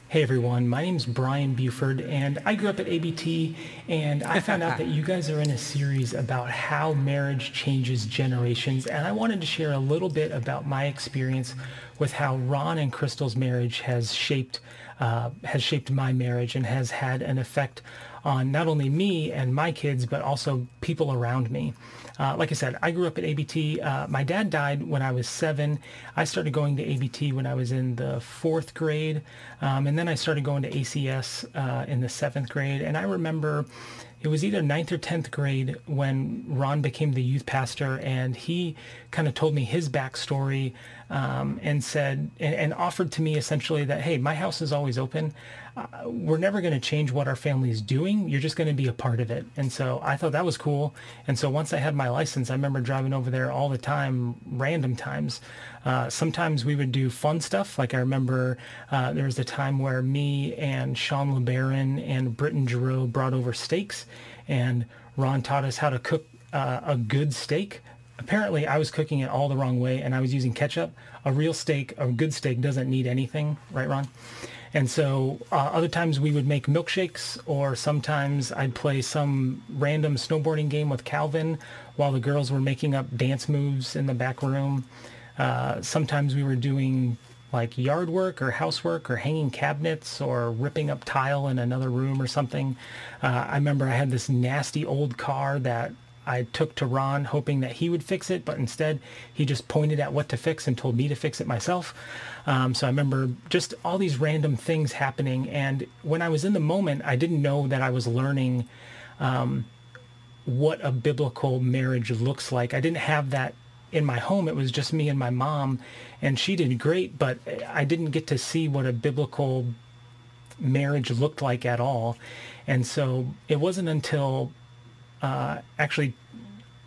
Hey everyone, my name is Brian Buford, and I grew up at ABT, and I found out that you guys are in a series about how marriage changes generations, and I wanted to share a little bit about my experience with how Ron and Crystal's marriage has shaped uh, has shaped my marriage and has had an effect on not only me and my kids, but also people around me. Uh, like I said, I grew up at ABT. Uh, my dad died when I was seven. I started going to ABT when I was in the fourth grade. Um, and then I started going to ACS uh, in the seventh grade. And I remember it was either ninth or 10th grade when Ron became the youth pastor. And he kind of told me his backstory um, and said, and, and offered to me essentially that, hey, my house is always open uh, we're never going to change what our family is doing. You're just going to be a part of it. And so I thought that was cool. And so once I had my license, I remember driving over there all the time, random times. Uh, sometimes we would do fun stuff. Like I remember uh, there was a time where me and Sean LeBaron and Britton Giroux brought over steaks, and Ron taught us how to cook uh, a good steak apparently I was cooking it all the wrong way and I was using ketchup. A real steak, a good steak doesn't need anything, right, Ron? And so uh, other times we would make milkshakes or sometimes I'd play some random snowboarding game with Calvin while the girls were making up dance moves in the back room. Uh, sometimes we were doing like yard work or housework or hanging cabinets or ripping up tile in another room or something. Uh, I remember I had this nasty old car that I took to Ron hoping that he would fix it, but instead he just pointed at what to fix and told me to fix it myself. Um, so I remember just all these random things happening. And when I was in the moment, I didn't know that I was learning um, what a biblical marriage looks like. I didn't have that in my home. It was just me and my mom, and she did great, but I didn't get to see what a biblical marriage looked like at all. And so it wasn't until uh, actually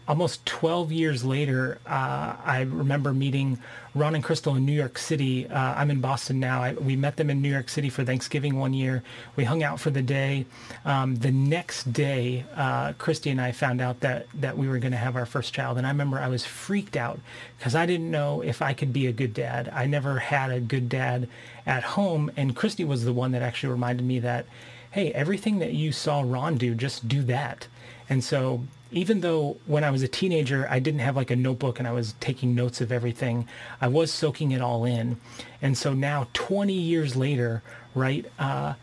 almost 12 years later, uh, I remember meeting Ron and Crystal in New York City. Uh, I'm in Boston now. I, we met them in New York City for Thanksgiving one year. We hung out for the day. Um, the next day, uh, Christy and I found out that, that we were going to have our first child. And I remember I was freaked out because I didn't know if I could be a good dad. I never had a good dad at home. And Christy was the one that actually reminded me that, hey, everything that you saw Ron do, just do that. And so even though when I was a teenager, I didn't have like a notebook and I was taking notes of everything, I was soaking it all in. And so now 20 years later, right, uh,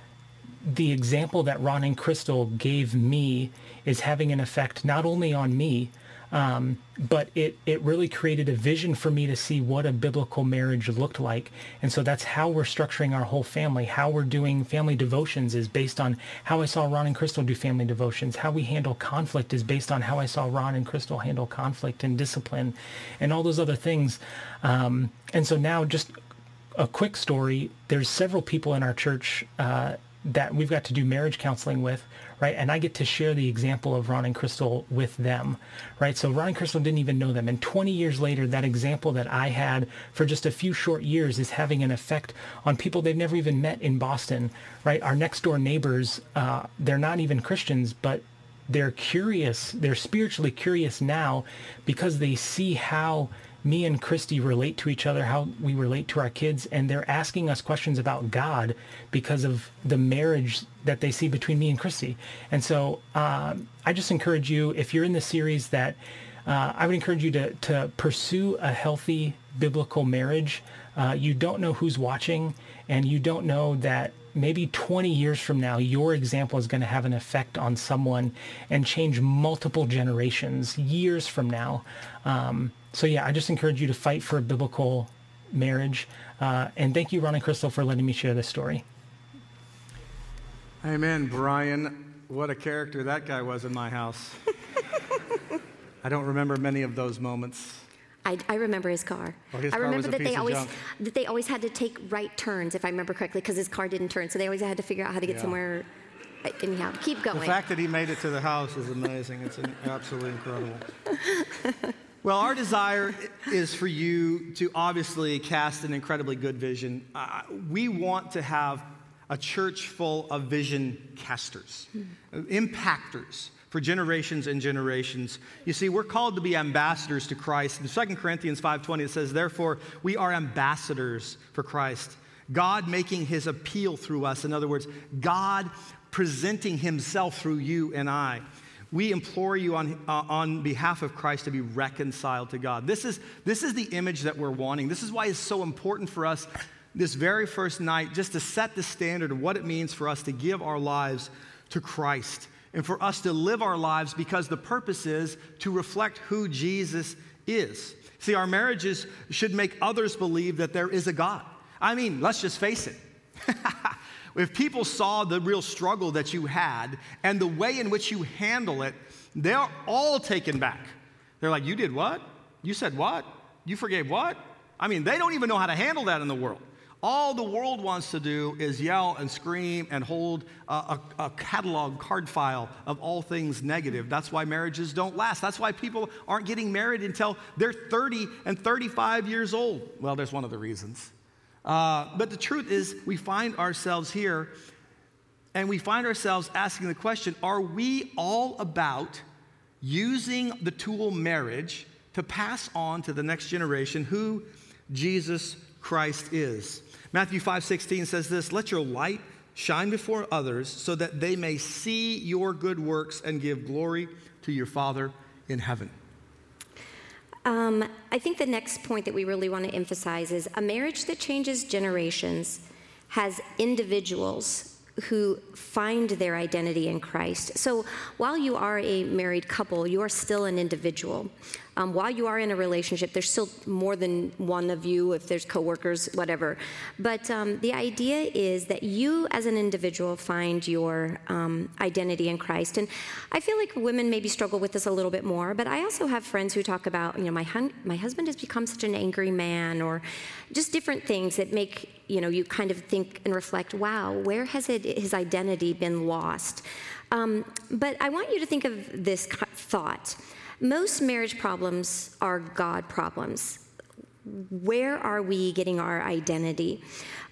the example that Ron and Crystal gave me is having an effect not only on me, um, but it, it really created a vision for me to see what a biblical marriage looked like. And so that's how we're structuring our whole family. How we're doing family devotions is based on how I saw Ron and Crystal do family devotions. How we handle conflict is based on how I saw Ron and Crystal handle conflict and discipline and all those other things. Um, and so now just a quick story. There's several people in our church uh, that we've got to do marriage counseling with, right? And I get to share the example of Ron and Crystal with them, right? So Ron and Crystal didn't even know them. And 20 years later, that example that I had for just a few short years is having an effect on people they've never even met in Boston, right? Our next door neighbors, uh, they're not even Christians, but they're curious. They're spiritually curious now because they see how me and Christy relate to each other, how we relate to our kids, and they're asking us questions about God because of the marriage that they see between me and Christy. And so um, I just encourage you, if you're in the series, that uh, I would encourage you to, to pursue a healthy biblical marriage. Uh, you don't know who's watching, and you don't know that maybe 20 years from now, your example is going to have an effect on someone and change multiple generations years from now. Um, so yeah, I just encourage you to fight for a biblical marriage. Uh, and thank you, Ron and Crystal, for letting me share this story. Amen, Brian. What a character that guy was in my house. I don't remember many of those moments. I, I remember his car. Oh, his I car remember that they always junk. that they always had to take right turns, if I remember correctly, because his car didn't turn. So they always had to figure out how to get Yeah. somewhere. Anyhow, keep going. The fact that he made it to the house is amazing. It's an- absolutely incredible. Well, our desire is for you to obviously cast an incredibly good vision. Uh, we want to have a church full of vision casters, impactors for generations and generations. You see, we're called to be ambassadors to Christ. In 2 Corinthians 5:20 it says, "Therefore, we are ambassadors for Christ." God making his appeal through us. In other words, God presenting himself through you and I. We implore you on, uh, on behalf of Christ to be reconciled to God. This is, this is the image that we're wanting. This is why it's so important for us this very first night just to set the standard of what it means for us to give our lives to Christ and for us to live our lives because the purpose is to reflect who Jesus is. See, our marriages should make others believe that there is a God. I mean, let's just face it. if people saw the real struggle that you had and the way in which you handle it, they're all taken back. They're like, You did what? You said what? You forgave what? I mean, they don't even know how to handle that in the world. All the world wants to do is yell and scream and hold a, a, a catalog card file of all things negative. That's why marriages don't last. That's why people aren't getting married until they're 30 and 35 years old. Well, there's one of the reasons. Uh, but the truth is, we find ourselves here and we find ourselves asking the question are we all about using the tool marriage to pass on to the next generation who Jesus Christ is. Matthew 5:16 says this, "Let your light shine before others so that they may see your good works and give glory to your Father in heaven." Um, I think the next point that we really want to emphasize is a marriage that changes generations has individuals who find their identity in Christ. So while you are a married couple, you are still an individual. Um, while you are in a relationship, there's still more than one of you, if there's coworkers, whatever. But um, the idea is that you, as an individual, find your um, identity in Christ. And I feel like women maybe struggle with this a little bit more. But I also have friends who talk about, you know, my hun- my husband has become such an angry man, or just different things that make you know you kind of think and reflect, wow, where has it, his identity been lost? Um, but I want you to think of this thought. Most marriage problems are God problems. Where are we getting our identity?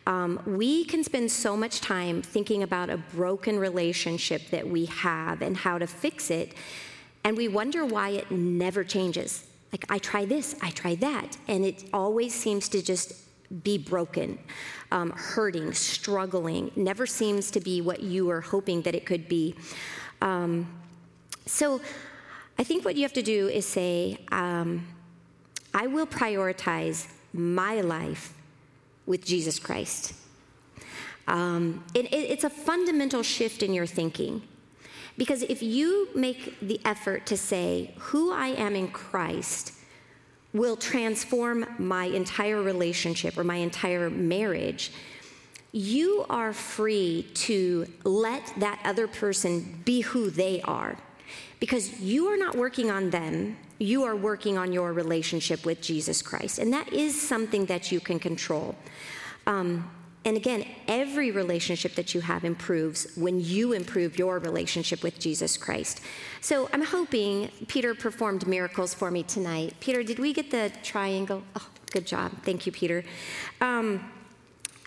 Um, we can spend so much time thinking about a broken relationship that we have and how to fix it, and we wonder why it never changes. Like, I try this, I try that, and it always seems to just be broken, um, hurting, struggling, never seems to be what you were hoping that it could be. Um, so, I think what you have to do is say, um, I will prioritize my life with Jesus Christ. Um, it, it, it's a fundamental shift in your thinking. Because if you make the effort to say, who I am in Christ will transform my entire relationship or my entire marriage, you are free to let that other person be who they are because you are not working on them, you are working on your relationship with Jesus Christ. And that is something that you can control. Um, and again, every relationship that you have improves when you improve your relationship with Jesus Christ. So I'm hoping Peter performed miracles for me tonight. Peter, did we get the triangle? Oh, good job. Thank you, Peter. Um,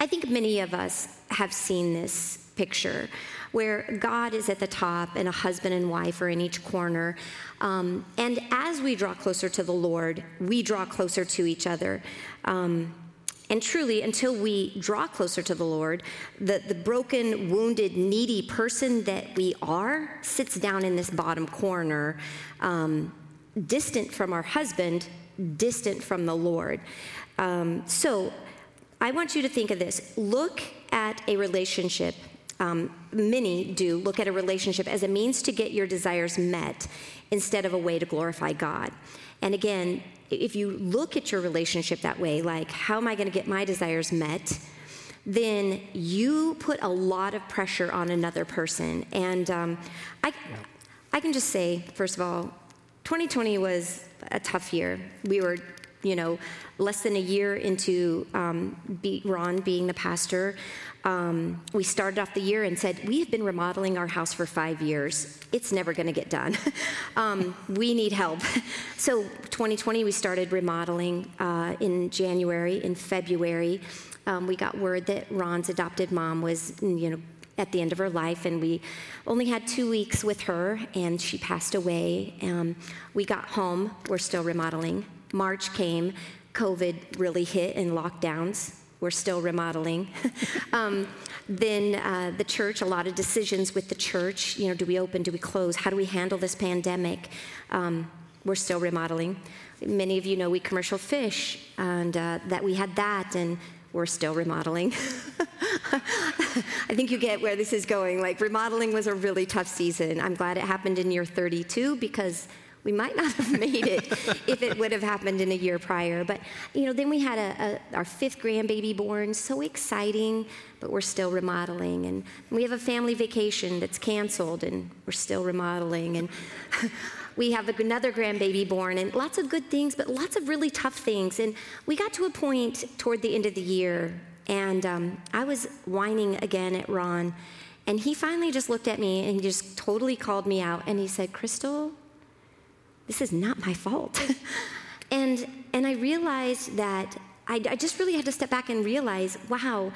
I think many of us have seen this picture where God is at the top and a husband and wife are in each corner. Um, and as we draw closer to the Lord, we draw closer to each other. Um, and truly, until we draw closer to the Lord, the, the broken, wounded, needy person that we are sits down in this bottom corner, um, distant from our husband, distant from the Lord. Um, so I want you to think of this look at a relationship um, many do look at a relationship as a means to get your desires met instead of a way to glorify God. And again, if you look at your relationship that way, like, how am I going to get my desires met? Then you put a lot of pressure on another person. And um, I, I can just say, first of all, 2020 was a tough year. We were, you know, less than a year into um, be, Ron being the pastor um, we started off the year and said, We have been remodeling our house for five years. It's never going to get done. um, we need help. so, 2020, we started remodeling uh, in January. In February, um, we got word that Ron's adopted mom was, you know, at the end of her life, and we only had two weeks with her, and she passed away. Um, we got home, we're still remodeling. March came, COVID really hit and lockdowns we're still remodeling. um, then uh, the church, a lot of decisions with the church. You know, do we open? Do we close? How do we handle this pandemic? Um, we're still remodeling. Many of you know we commercial fish, and uh, that we had that, and we're still remodeling. I think you get where this is going. Like, remodeling was a really tough season. I'm glad it happened in year 32 because we might not have made it if it would have happened in a year prior. But, you know, then we had a, a, our fifth grandbaby born, so exciting, but we're still remodeling. And we have a family vacation that's canceled, and we're still remodeling. And we have another grandbaby born, and lots of good things, but lots of really tough things. And we got to a point toward the end of the year, and um, I was whining again at Ron. And he finally just looked at me and he just totally called me out and he said, Crystal, this is not my fault. and, and I realized that I, I, just really had to step back and realize wow,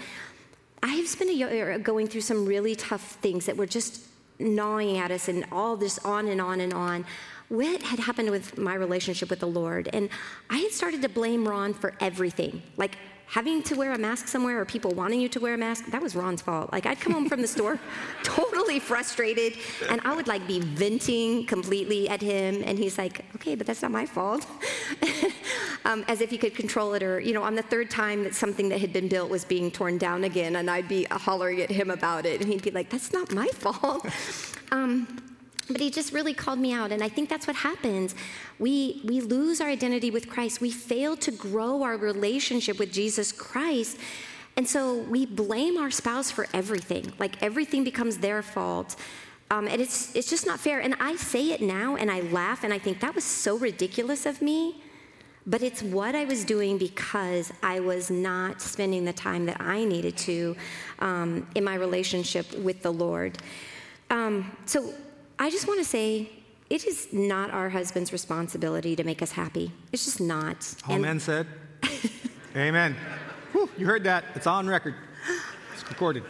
I have spent a year going through some really tough things that were just gnawing at us and all this on and on and on. what had happened with my relationship with the Lord. And I had started to blame Ron for everything. Like having to wear a mask somewhere or people wanting you to wear a mask, that was Ron's fault. Like I'd come home from the store totally frustrated and I would like be venting completely at him and he's like, okay, but that's not my fault. um, as if he could control it or, you know, on the third time that something that had been built was being torn down again and I'd be hollering at him about it and he'd be like, that's not my fault. Um, but he just really called me out. And I think that's what happens. We, we lose our identity with Christ. We fail to grow our relationship with Jesus Christ. And so we blame our spouse for everything. Like everything becomes their fault. Um, and it's, it's just not fair. And I say it now and I laugh and I think that was so ridiculous of me. But it's what I was doing because I was not spending the time that I needed to um, in my relationship with the Lord. Um, so I just want to say it is not our husband's responsibility to make us happy. It's just not. All and men said, Amen. Whew, you heard that. It's on record, it's recorded.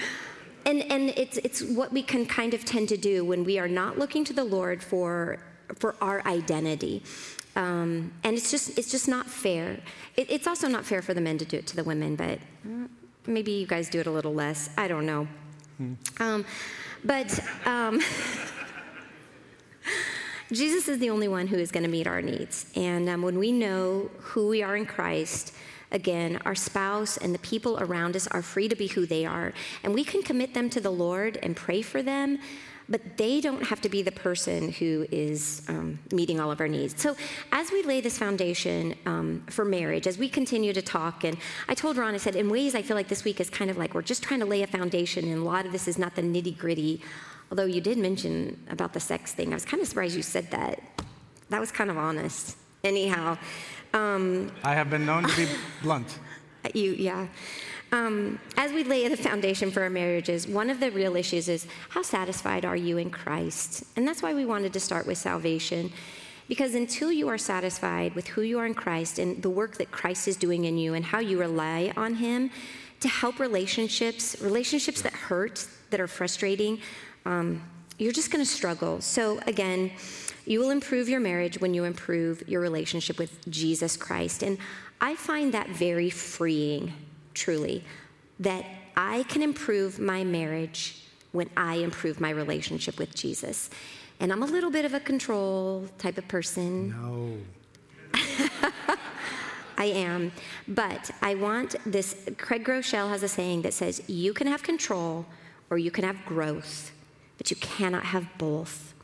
and and it's, it's what we can kind of tend to do when we are not looking to the Lord for, for our identity. Um, and it's just, it's just not fair. It, it's also not fair for the men to do it to the women, but uh, maybe you guys do it a little less. I don't know. Hmm. Um, but um, Jesus is the only one who is going to meet our needs. And um, when we know who we are in Christ, again, our spouse and the people around us are free to be who they are. And we can commit them to the Lord and pray for them but they don't have to be the person who is um, meeting all of our needs. So, as we lay this foundation um, for marriage, as we continue to talk, and I told Ron, I said, in ways, I feel like this week is kind of like we're just trying to lay a foundation, and a lot of this is not the nitty gritty. Although you did mention about the sex thing, I was kind of surprised you said that. That was kind of honest. Anyhow, um, I have been known to be blunt. You, yeah. Um, as we lay the foundation for our marriages, one of the real issues is how satisfied are you in Christ? And that's why we wanted to start with salvation. Because until you are satisfied with who you are in Christ and the work that Christ is doing in you and how you rely on Him to help relationships, relationships that hurt, that are frustrating, um, you're just going to struggle. So, again, you will improve your marriage when you improve your relationship with Jesus Christ. And I find that very freeing truly, that I can improve my marriage when I improve my relationship with Jesus. And I'm a little bit of a control type of person. No. I am. But I want this. Craig Groeschel has a saying that says, You can have control or you can have growth, but you cannot have both.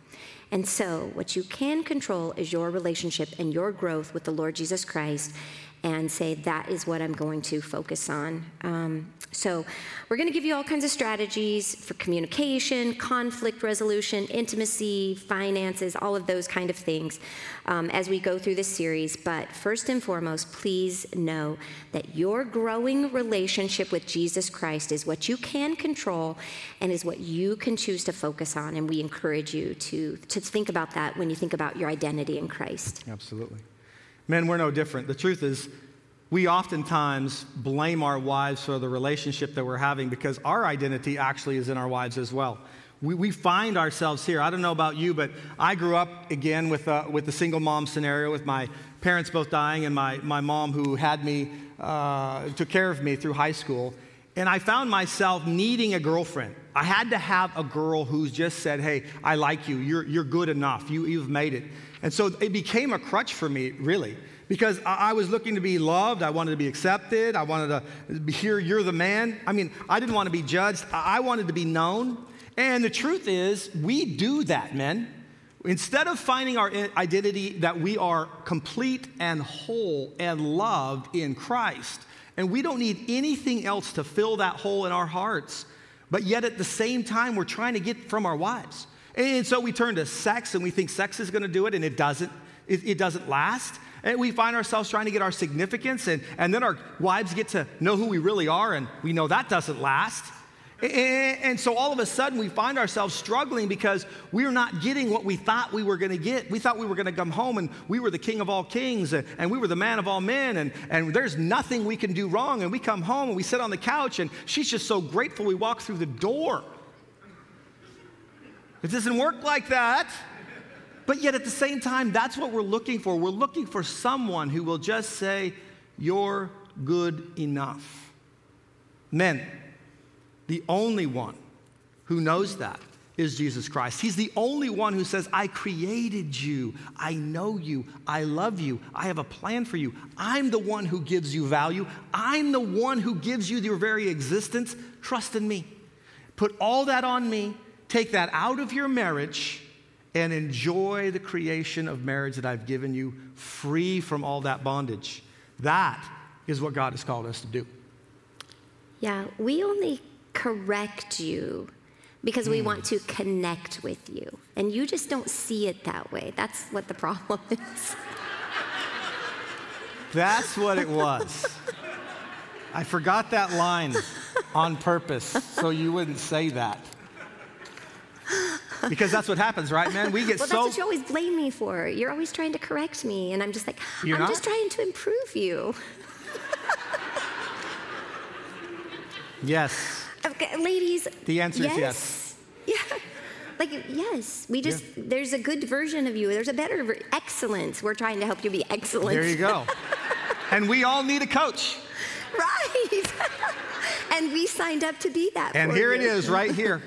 And so, what you can control is your relationship and your growth with the Lord Jesus Christ and say, that is what I'm going to focus on. Um, so, we're going to give you all kinds of strategies for communication, conflict resolution, intimacy, finances, all of those kind of things um, as we go through this series. But first and foremost, please know that your growing relationship with Jesus Christ is what you can control and is what you can choose to focus on. And we encourage you to, to think about that when you think about your identity in Christ. Absolutely. Men, we're no different. The truth is, we oftentimes blame our wives for the relationship that we're having because our identity actually is in our wives as well. We, we find ourselves here. I don't know about you, but I grew up again with, a, with the single mom scenario with my parents both dying and my, my mom who had me, uh, took care of me through high school. And I found myself needing a girlfriend. I had to have a girl who just said, Hey, I like you. You're, you're good enough. You, you've made it. And so it became a crutch for me, really, because I was looking to be loved. I wanted to be accepted. I wanted to hear you're the man. I mean, I didn't want to be judged. I wanted to be known. And the truth is, we do that, men. Instead of finding our identity that we are complete and whole and loved in Christ, and we don't need anything else to fill that hole in our hearts, but yet at the same time, we're trying to get from our wives. And so we turn to sex and we think sex is going to do it, and it doesn't. It, it, doesn't last. And we find ourselves trying to get our significance, and, and then our wives get to know who we really are, and we know that doesn't last. And so all of a sudden, we find ourselves struggling because we're not getting what we thought we were going to get. We thought we were going to come home and we were the king of all kings and we were the man of all men, and, and there's nothing we can do wrong. And we come home and we sit on the couch, and she's just so grateful we walk through the door. It doesn't work like that. But yet at the same time, that's what we're looking for. We're looking for someone who will just say, You're good enough. Men, the only one who knows that is Jesus Christ. He's the only one who says, I created you, I know you, I love you, I have a plan for you. I'm the one who gives you value, I'm the one who gives you your very existence. Trust in me. Put all that on me, take that out of your marriage, and enjoy the creation of marriage that I've given you, free from all that bondage. That is what God has called us to do. Yeah, we only correct you because we hmm. want to connect with you. And you just don't see it that way. That's what the problem is. That's what it was. I forgot that line on purpose so you wouldn't say that. Because that's what happens, right, man? We get Well, so. Well, that's what you always blame me for. You're always trying to correct me. And I'm just like, You're I'm not? just trying to improve you. yes. Okay, ladies. The answer is yes. Yeah. Like, yes. We just, there's a good version of you. There's a better, ver- excellence. We're trying to help you be excellent. There you go. and we all need a coach. Right. and we signed up to be that. And here it you. is, right here.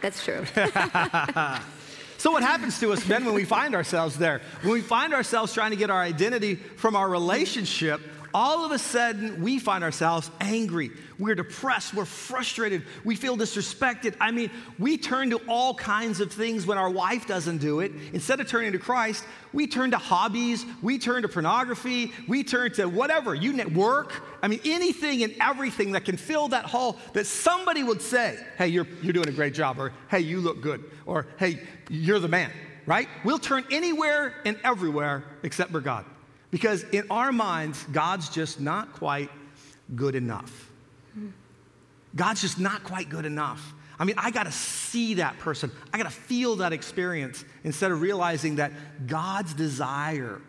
That's true. So, what happens to us, men, when we find ourselves there? When we find ourselves trying to get our identity from our relationship, all of a sudden we find ourselves angry. We're depressed. We're frustrated. We feel disrespected. I mean, we turn to all kinds of things when our wife doesn't do it. Instead of turning to Christ, we turn to hobbies. We turn to pornography. We turn to whatever, you work. I mean, anything and everything that can fill that hole that somebody would say, hey, you're, you're doing a great job, or hey, you look good, or hey, you're the man, right? We'll turn anywhere and everywhere except for God. Because in our minds, God's just not quite good enough. God's just not quite good enough. I mean, I got to see that person. I got to feel that experience instead of realizing that God's desire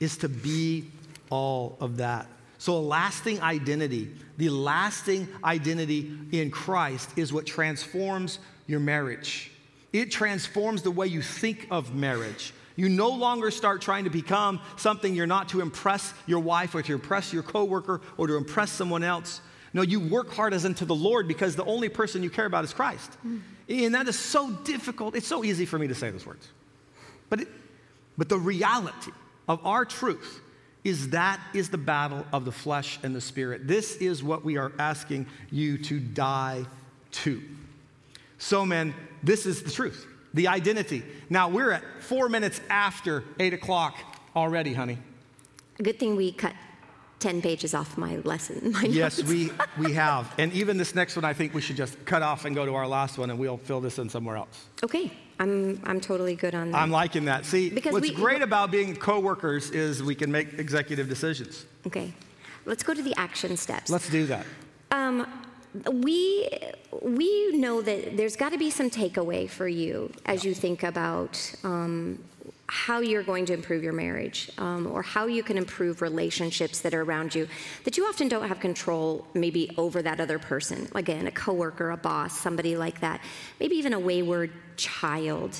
is to be all of that. So, a lasting identity, the lasting identity in Christ is what transforms your marriage. It transforms the way you think of marriage. You no longer start trying to become something you're not to impress your wife or to impress your coworker or to impress someone else. No, you work hard as unto the Lord because the only person you care about is Christ. Mm. And that is so difficult. It's so easy for me to say those words. But, it, but the reality of our truth is that is the battle of the flesh and the spirit. This is what we are asking you to die to. So, men, this is the truth, the identity. Now, we're at four minutes after eight o'clock already, honey. Good thing we cut 10 pages off my lesson. My Yes, we, we have. And even this next one, I think we should just cut off and go to our last one and we'll fill this in somewhere else. Okay, I'm, I'm totally good on that. I'm liking that. See, Because what's we- great about being coworkers is we can make executive decisions. okay, let's go to the action steps. Let's do that. Um, we we know that there's got to be some takeaway for you as you think about um, how you're going to improve your marriage um, or how you can improve relationships that are around you that you often don't have control maybe over that other person. Again a coworker a boss somebody like that. Maybe even a wayward child.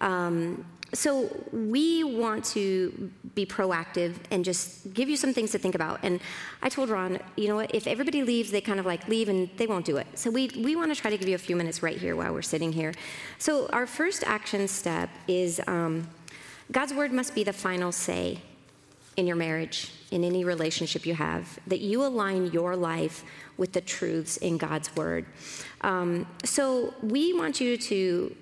Um, so we want to be proactive and just give you some things to think about. And I told Ron, you know what, if everybody leaves, they kind of like leave and they won't do it. So we, we want to try to give you a few minutes right here while we're sitting here. So our first action step is um, God's word must be the final say in your marriage, in any relationship you have, that you align your life with the truths in God's word. Um, so we want you to,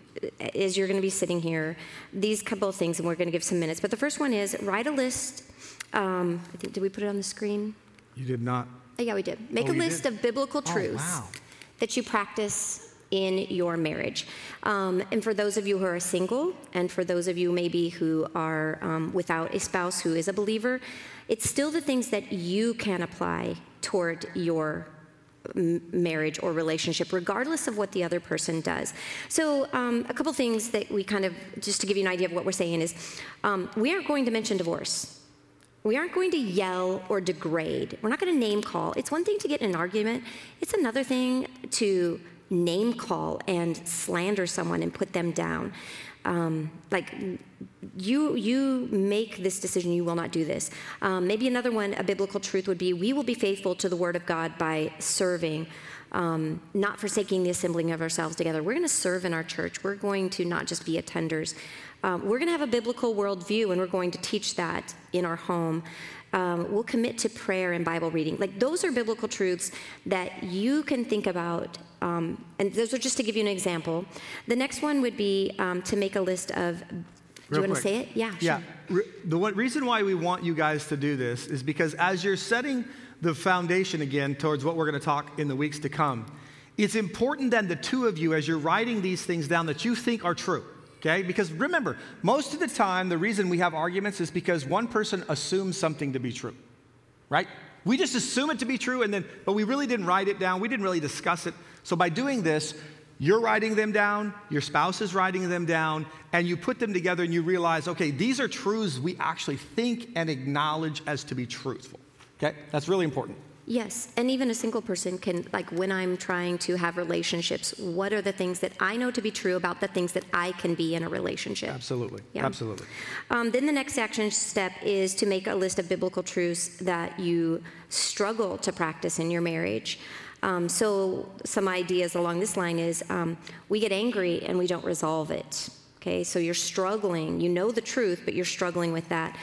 as you're going to be sitting here, these couple of things, and we're going to give some minutes. But the first one is write a list. Um, I think did we put it on the screen? You did not. Oh, yeah, we did. Make Oh, a list did? of biblical Oh, truths wow. that you practice in your marriage. Um, and for those of you who are single, and for those of you maybe who are um, without a spouse who is a believer, it's still the things that you can apply toward your marriage or relationship, regardless of what the other person does. So, um, a couple things that we kind of, just to give you an idea of what we're saying, is um, we aren't going to mention divorce. We aren't going to yell or degrade. We're not going to name call. It's one thing to get in an argument, it's another thing to name call and slander someone and put them down. Um, like you you make this decision you will not do this um, maybe another one a biblical truth would be we will be faithful to the word of god by serving um, not forsaking the assembling of ourselves together we're going to serve in our church we're going to not just be attenders um, we're going to have a biblical worldview and we're going to teach that in our home um, we'll commit to prayer and Bible reading. Like those are biblical truths that you can think about. Um, and those are just to give you an example. The next one would be um, to make a list of. Do you want to say it? Yeah. Yeah. Sure. The one, reason why we want you guys to do this is because as you're setting the foundation again towards what we're going to talk in the weeks to come, it's important then the two of you, as you're writing these things down that you think are true. Okay? Because remember, most of the time, the reason we have arguments is because one person assumes something to be true, right? We just assume it to be true, and then, but we really didn't write it down. We didn't really discuss it. So by doing this, you're writing them down, your spouse is writing them down, and you put them together and you realize, okay, these are truths we actually think and acknowledge as to be truthful. Okay? That's really important. Yes, and even a single person can, like, when I'm trying to have relationships, what are the things that I know to be true about the things that I can be in a relationship? Absolutely. Yeah. Absolutely. Um, then the next action step is to make a list of biblical truths that you struggle to practice in your marriage. Um, so, some ideas along this line is um, we get angry and we don't resolve it. Okay, so you're struggling. You know the truth, but you're struggling with that.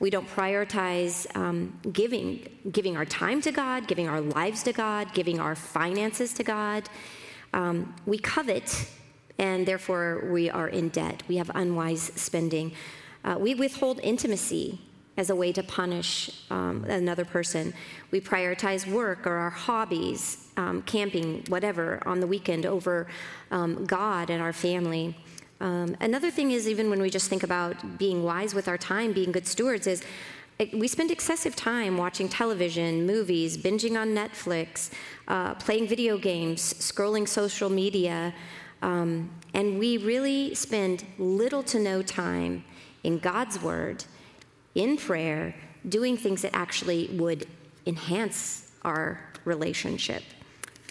We don't prioritize um, giving, giving our time to God, giving our lives to God, giving our finances to God. Um, we covet, and therefore we are in debt. We have unwise spending. Uh, we withhold intimacy as a way to punish um, another person. We prioritize work or our hobbies, um, camping, whatever, on the weekend over um, God and our family. Um, another thing is, even when we just think about being wise with our time, being good stewards, is it- we spend excessive time watching television, movies, binging on Netflix, uh, playing video games, scrolling social media, um, and we really spend little to no time in God's Word, in prayer, doing things that actually would enhance our relationship.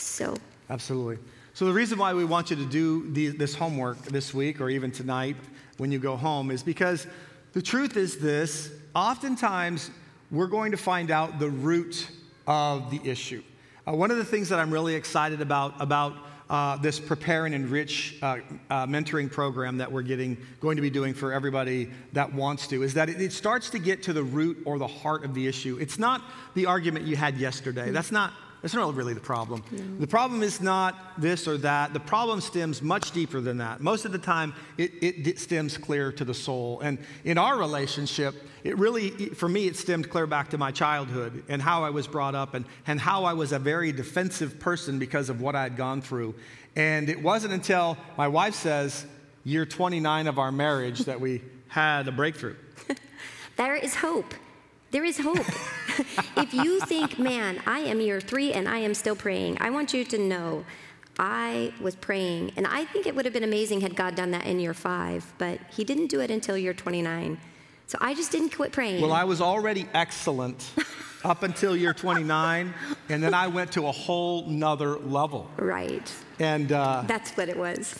So, Absolutely. So, the reason why we want you to do the, this homework this week or even tonight when you go home is because the truth is this oftentimes we're going to find out the root of the issue. Uh, one of the things that I'm really excited about about uh, this prepare and enrich uh, uh, mentoring program that we're getting going to be doing for everybody that wants to is that it, it starts to get to the root or the heart of the issue. It's not the argument you had yesterday. That's not that's not really the problem. The problem is not this or that. The problem stems much deeper than that. Most of the time, it, it stems clear to the soul. And in our relationship, it really, for me, it stemmed clear back to my childhood and how I was brought up and, and how I was a very defensive person because of what I had gone through. And it wasn't until my wife says, year 29 of our marriage, that we had a breakthrough. there is hope. There is hope. if you think, man, I am year three and I am still praying, I want you to know I was praying. And I think it would have been amazing had God done that in year five, but He didn't do it until year 29. So I just didn't quit praying. Well, I was already excellent up until year 29, and then I went to a whole nother level. right. And uh, That's what it was.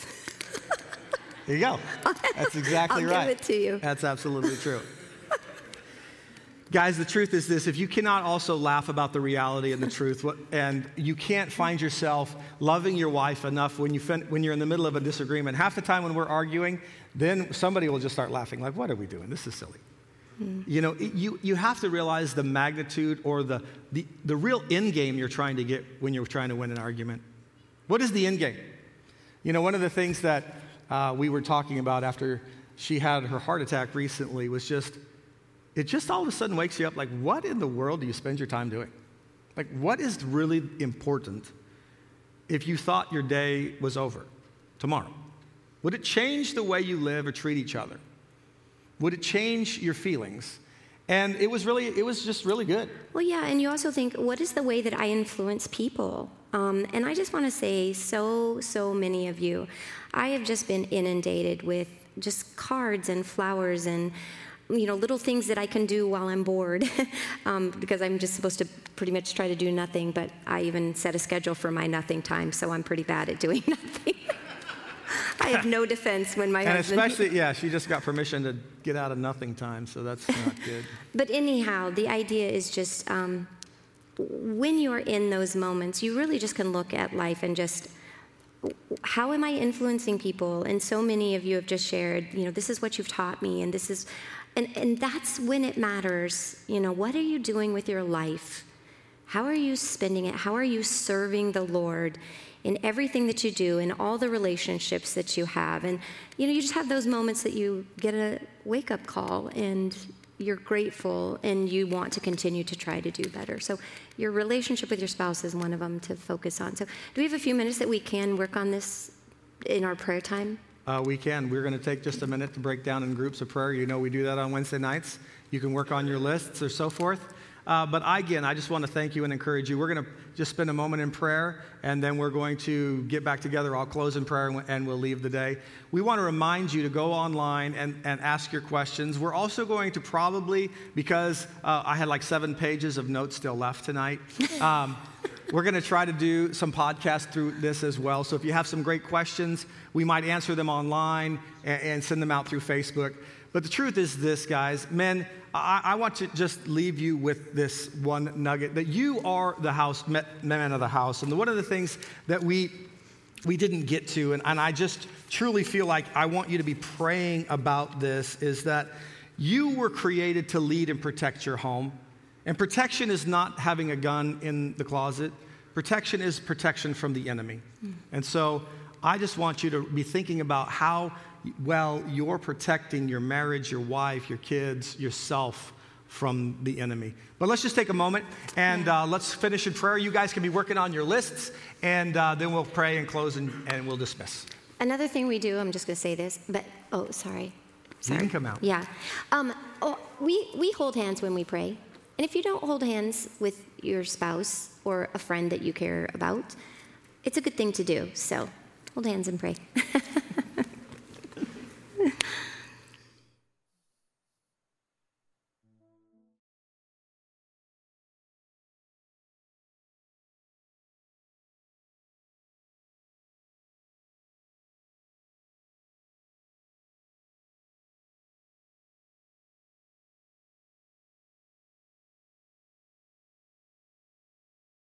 there you go. That's exactly I'll give right. it to you. That's absolutely true. Guys, the truth is this if you cannot also laugh about the reality and the truth, what, and you can't find yourself loving your wife enough when, you fin- when you're in the middle of a disagreement, half the time when we're arguing, then somebody will just start laughing, like, what are we doing? This is silly. You know, it- you, you have to realize the magnitude or the, the, the real end game you're trying to get when you're trying to win an argument. What is the end game? You know, one of the things that uh, we were talking about after she had her heart attack recently was just, it just all of a sudden wakes you up like, what in the world do you spend your time doing? Like, what is really important if you thought your day was over tomorrow? Would it change the way you live or treat each other? Would it change your feelings? And it was really, it was just really good. Well, yeah, and you also think, what is the way that I influence people? Um, and I just want to say, so, so many of you, I have just been inundated with just cards and flowers and you know, little things that I can do while I'm bored, um, because I'm just supposed to pretty much try to do nothing. But I even set a schedule for my nothing time, so I'm pretty bad at doing nothing. I have no defense when my And husband. especially, yeah, she just got permission to get out of nothing time, so that's not good. But anyhow, the idea is just um, when you're in those moments, you really just can look at life and just how am I influencing people? And so many of you have just shared, you know, this is what you've taught me, and this is, and, and that's when it matters. You know, what are you doing with your life? How are you spending it? How are you serving the Lord in everything that you do, in all the relationships that you have? And, you know, you just have those moments that you get a wake up call and you're grateful and you want to continue to try to do better. So, your relationship with your spouse is one of them to focus on. So, do we have a few minutes that we can work on this in our prayer time? Uh, we can. We're going to take just a minute to break down in groups of prayer. You know, we do that on Wednesday nights. You can work on your lists or so forth. Uh, but again, I just want to thank you and encourage you. We're going to just spend a moment in prayer, and then we're going to get back together. I'll close in prayer, and, and we'll leave the day. We want to remind you to go online and, and ask your questions. We're also going to probably, because uh, I had like seven pages of notes still left tonight, um, we're going to try to do some podcasts through this as well. So if you have some great questions, we might answer them online and, and send them out through Facebook. But the truth is this, guys, men, I, I, want to just leave you with this one nugget that you are the house, men of the house. And one of the things that we we didn't get to, and, and I just truly feel like I want you to be praying about this, is that you were created to lead and protect your home. And protection is not having a gun in the closet. Protection is protection from the enemy. Mm. And so I just want you to be thinking about how well you're protecting your marriage, your wife, your kids, yourself from the enemy. But let's just take a moment and uh, let's finish in prayer. You guys can be working on your lists, and uh, then we'll pray and close and, and we'll dismiss. Another thing we do, I'm just going to say this, but oh, sorry. sorry. You can come out. Yeah. Um, oh, we, we hold hands when we pray. And if you don't hold hands with your spouse or a friend that you care about, it's a good thing to do. So hold hands and pray.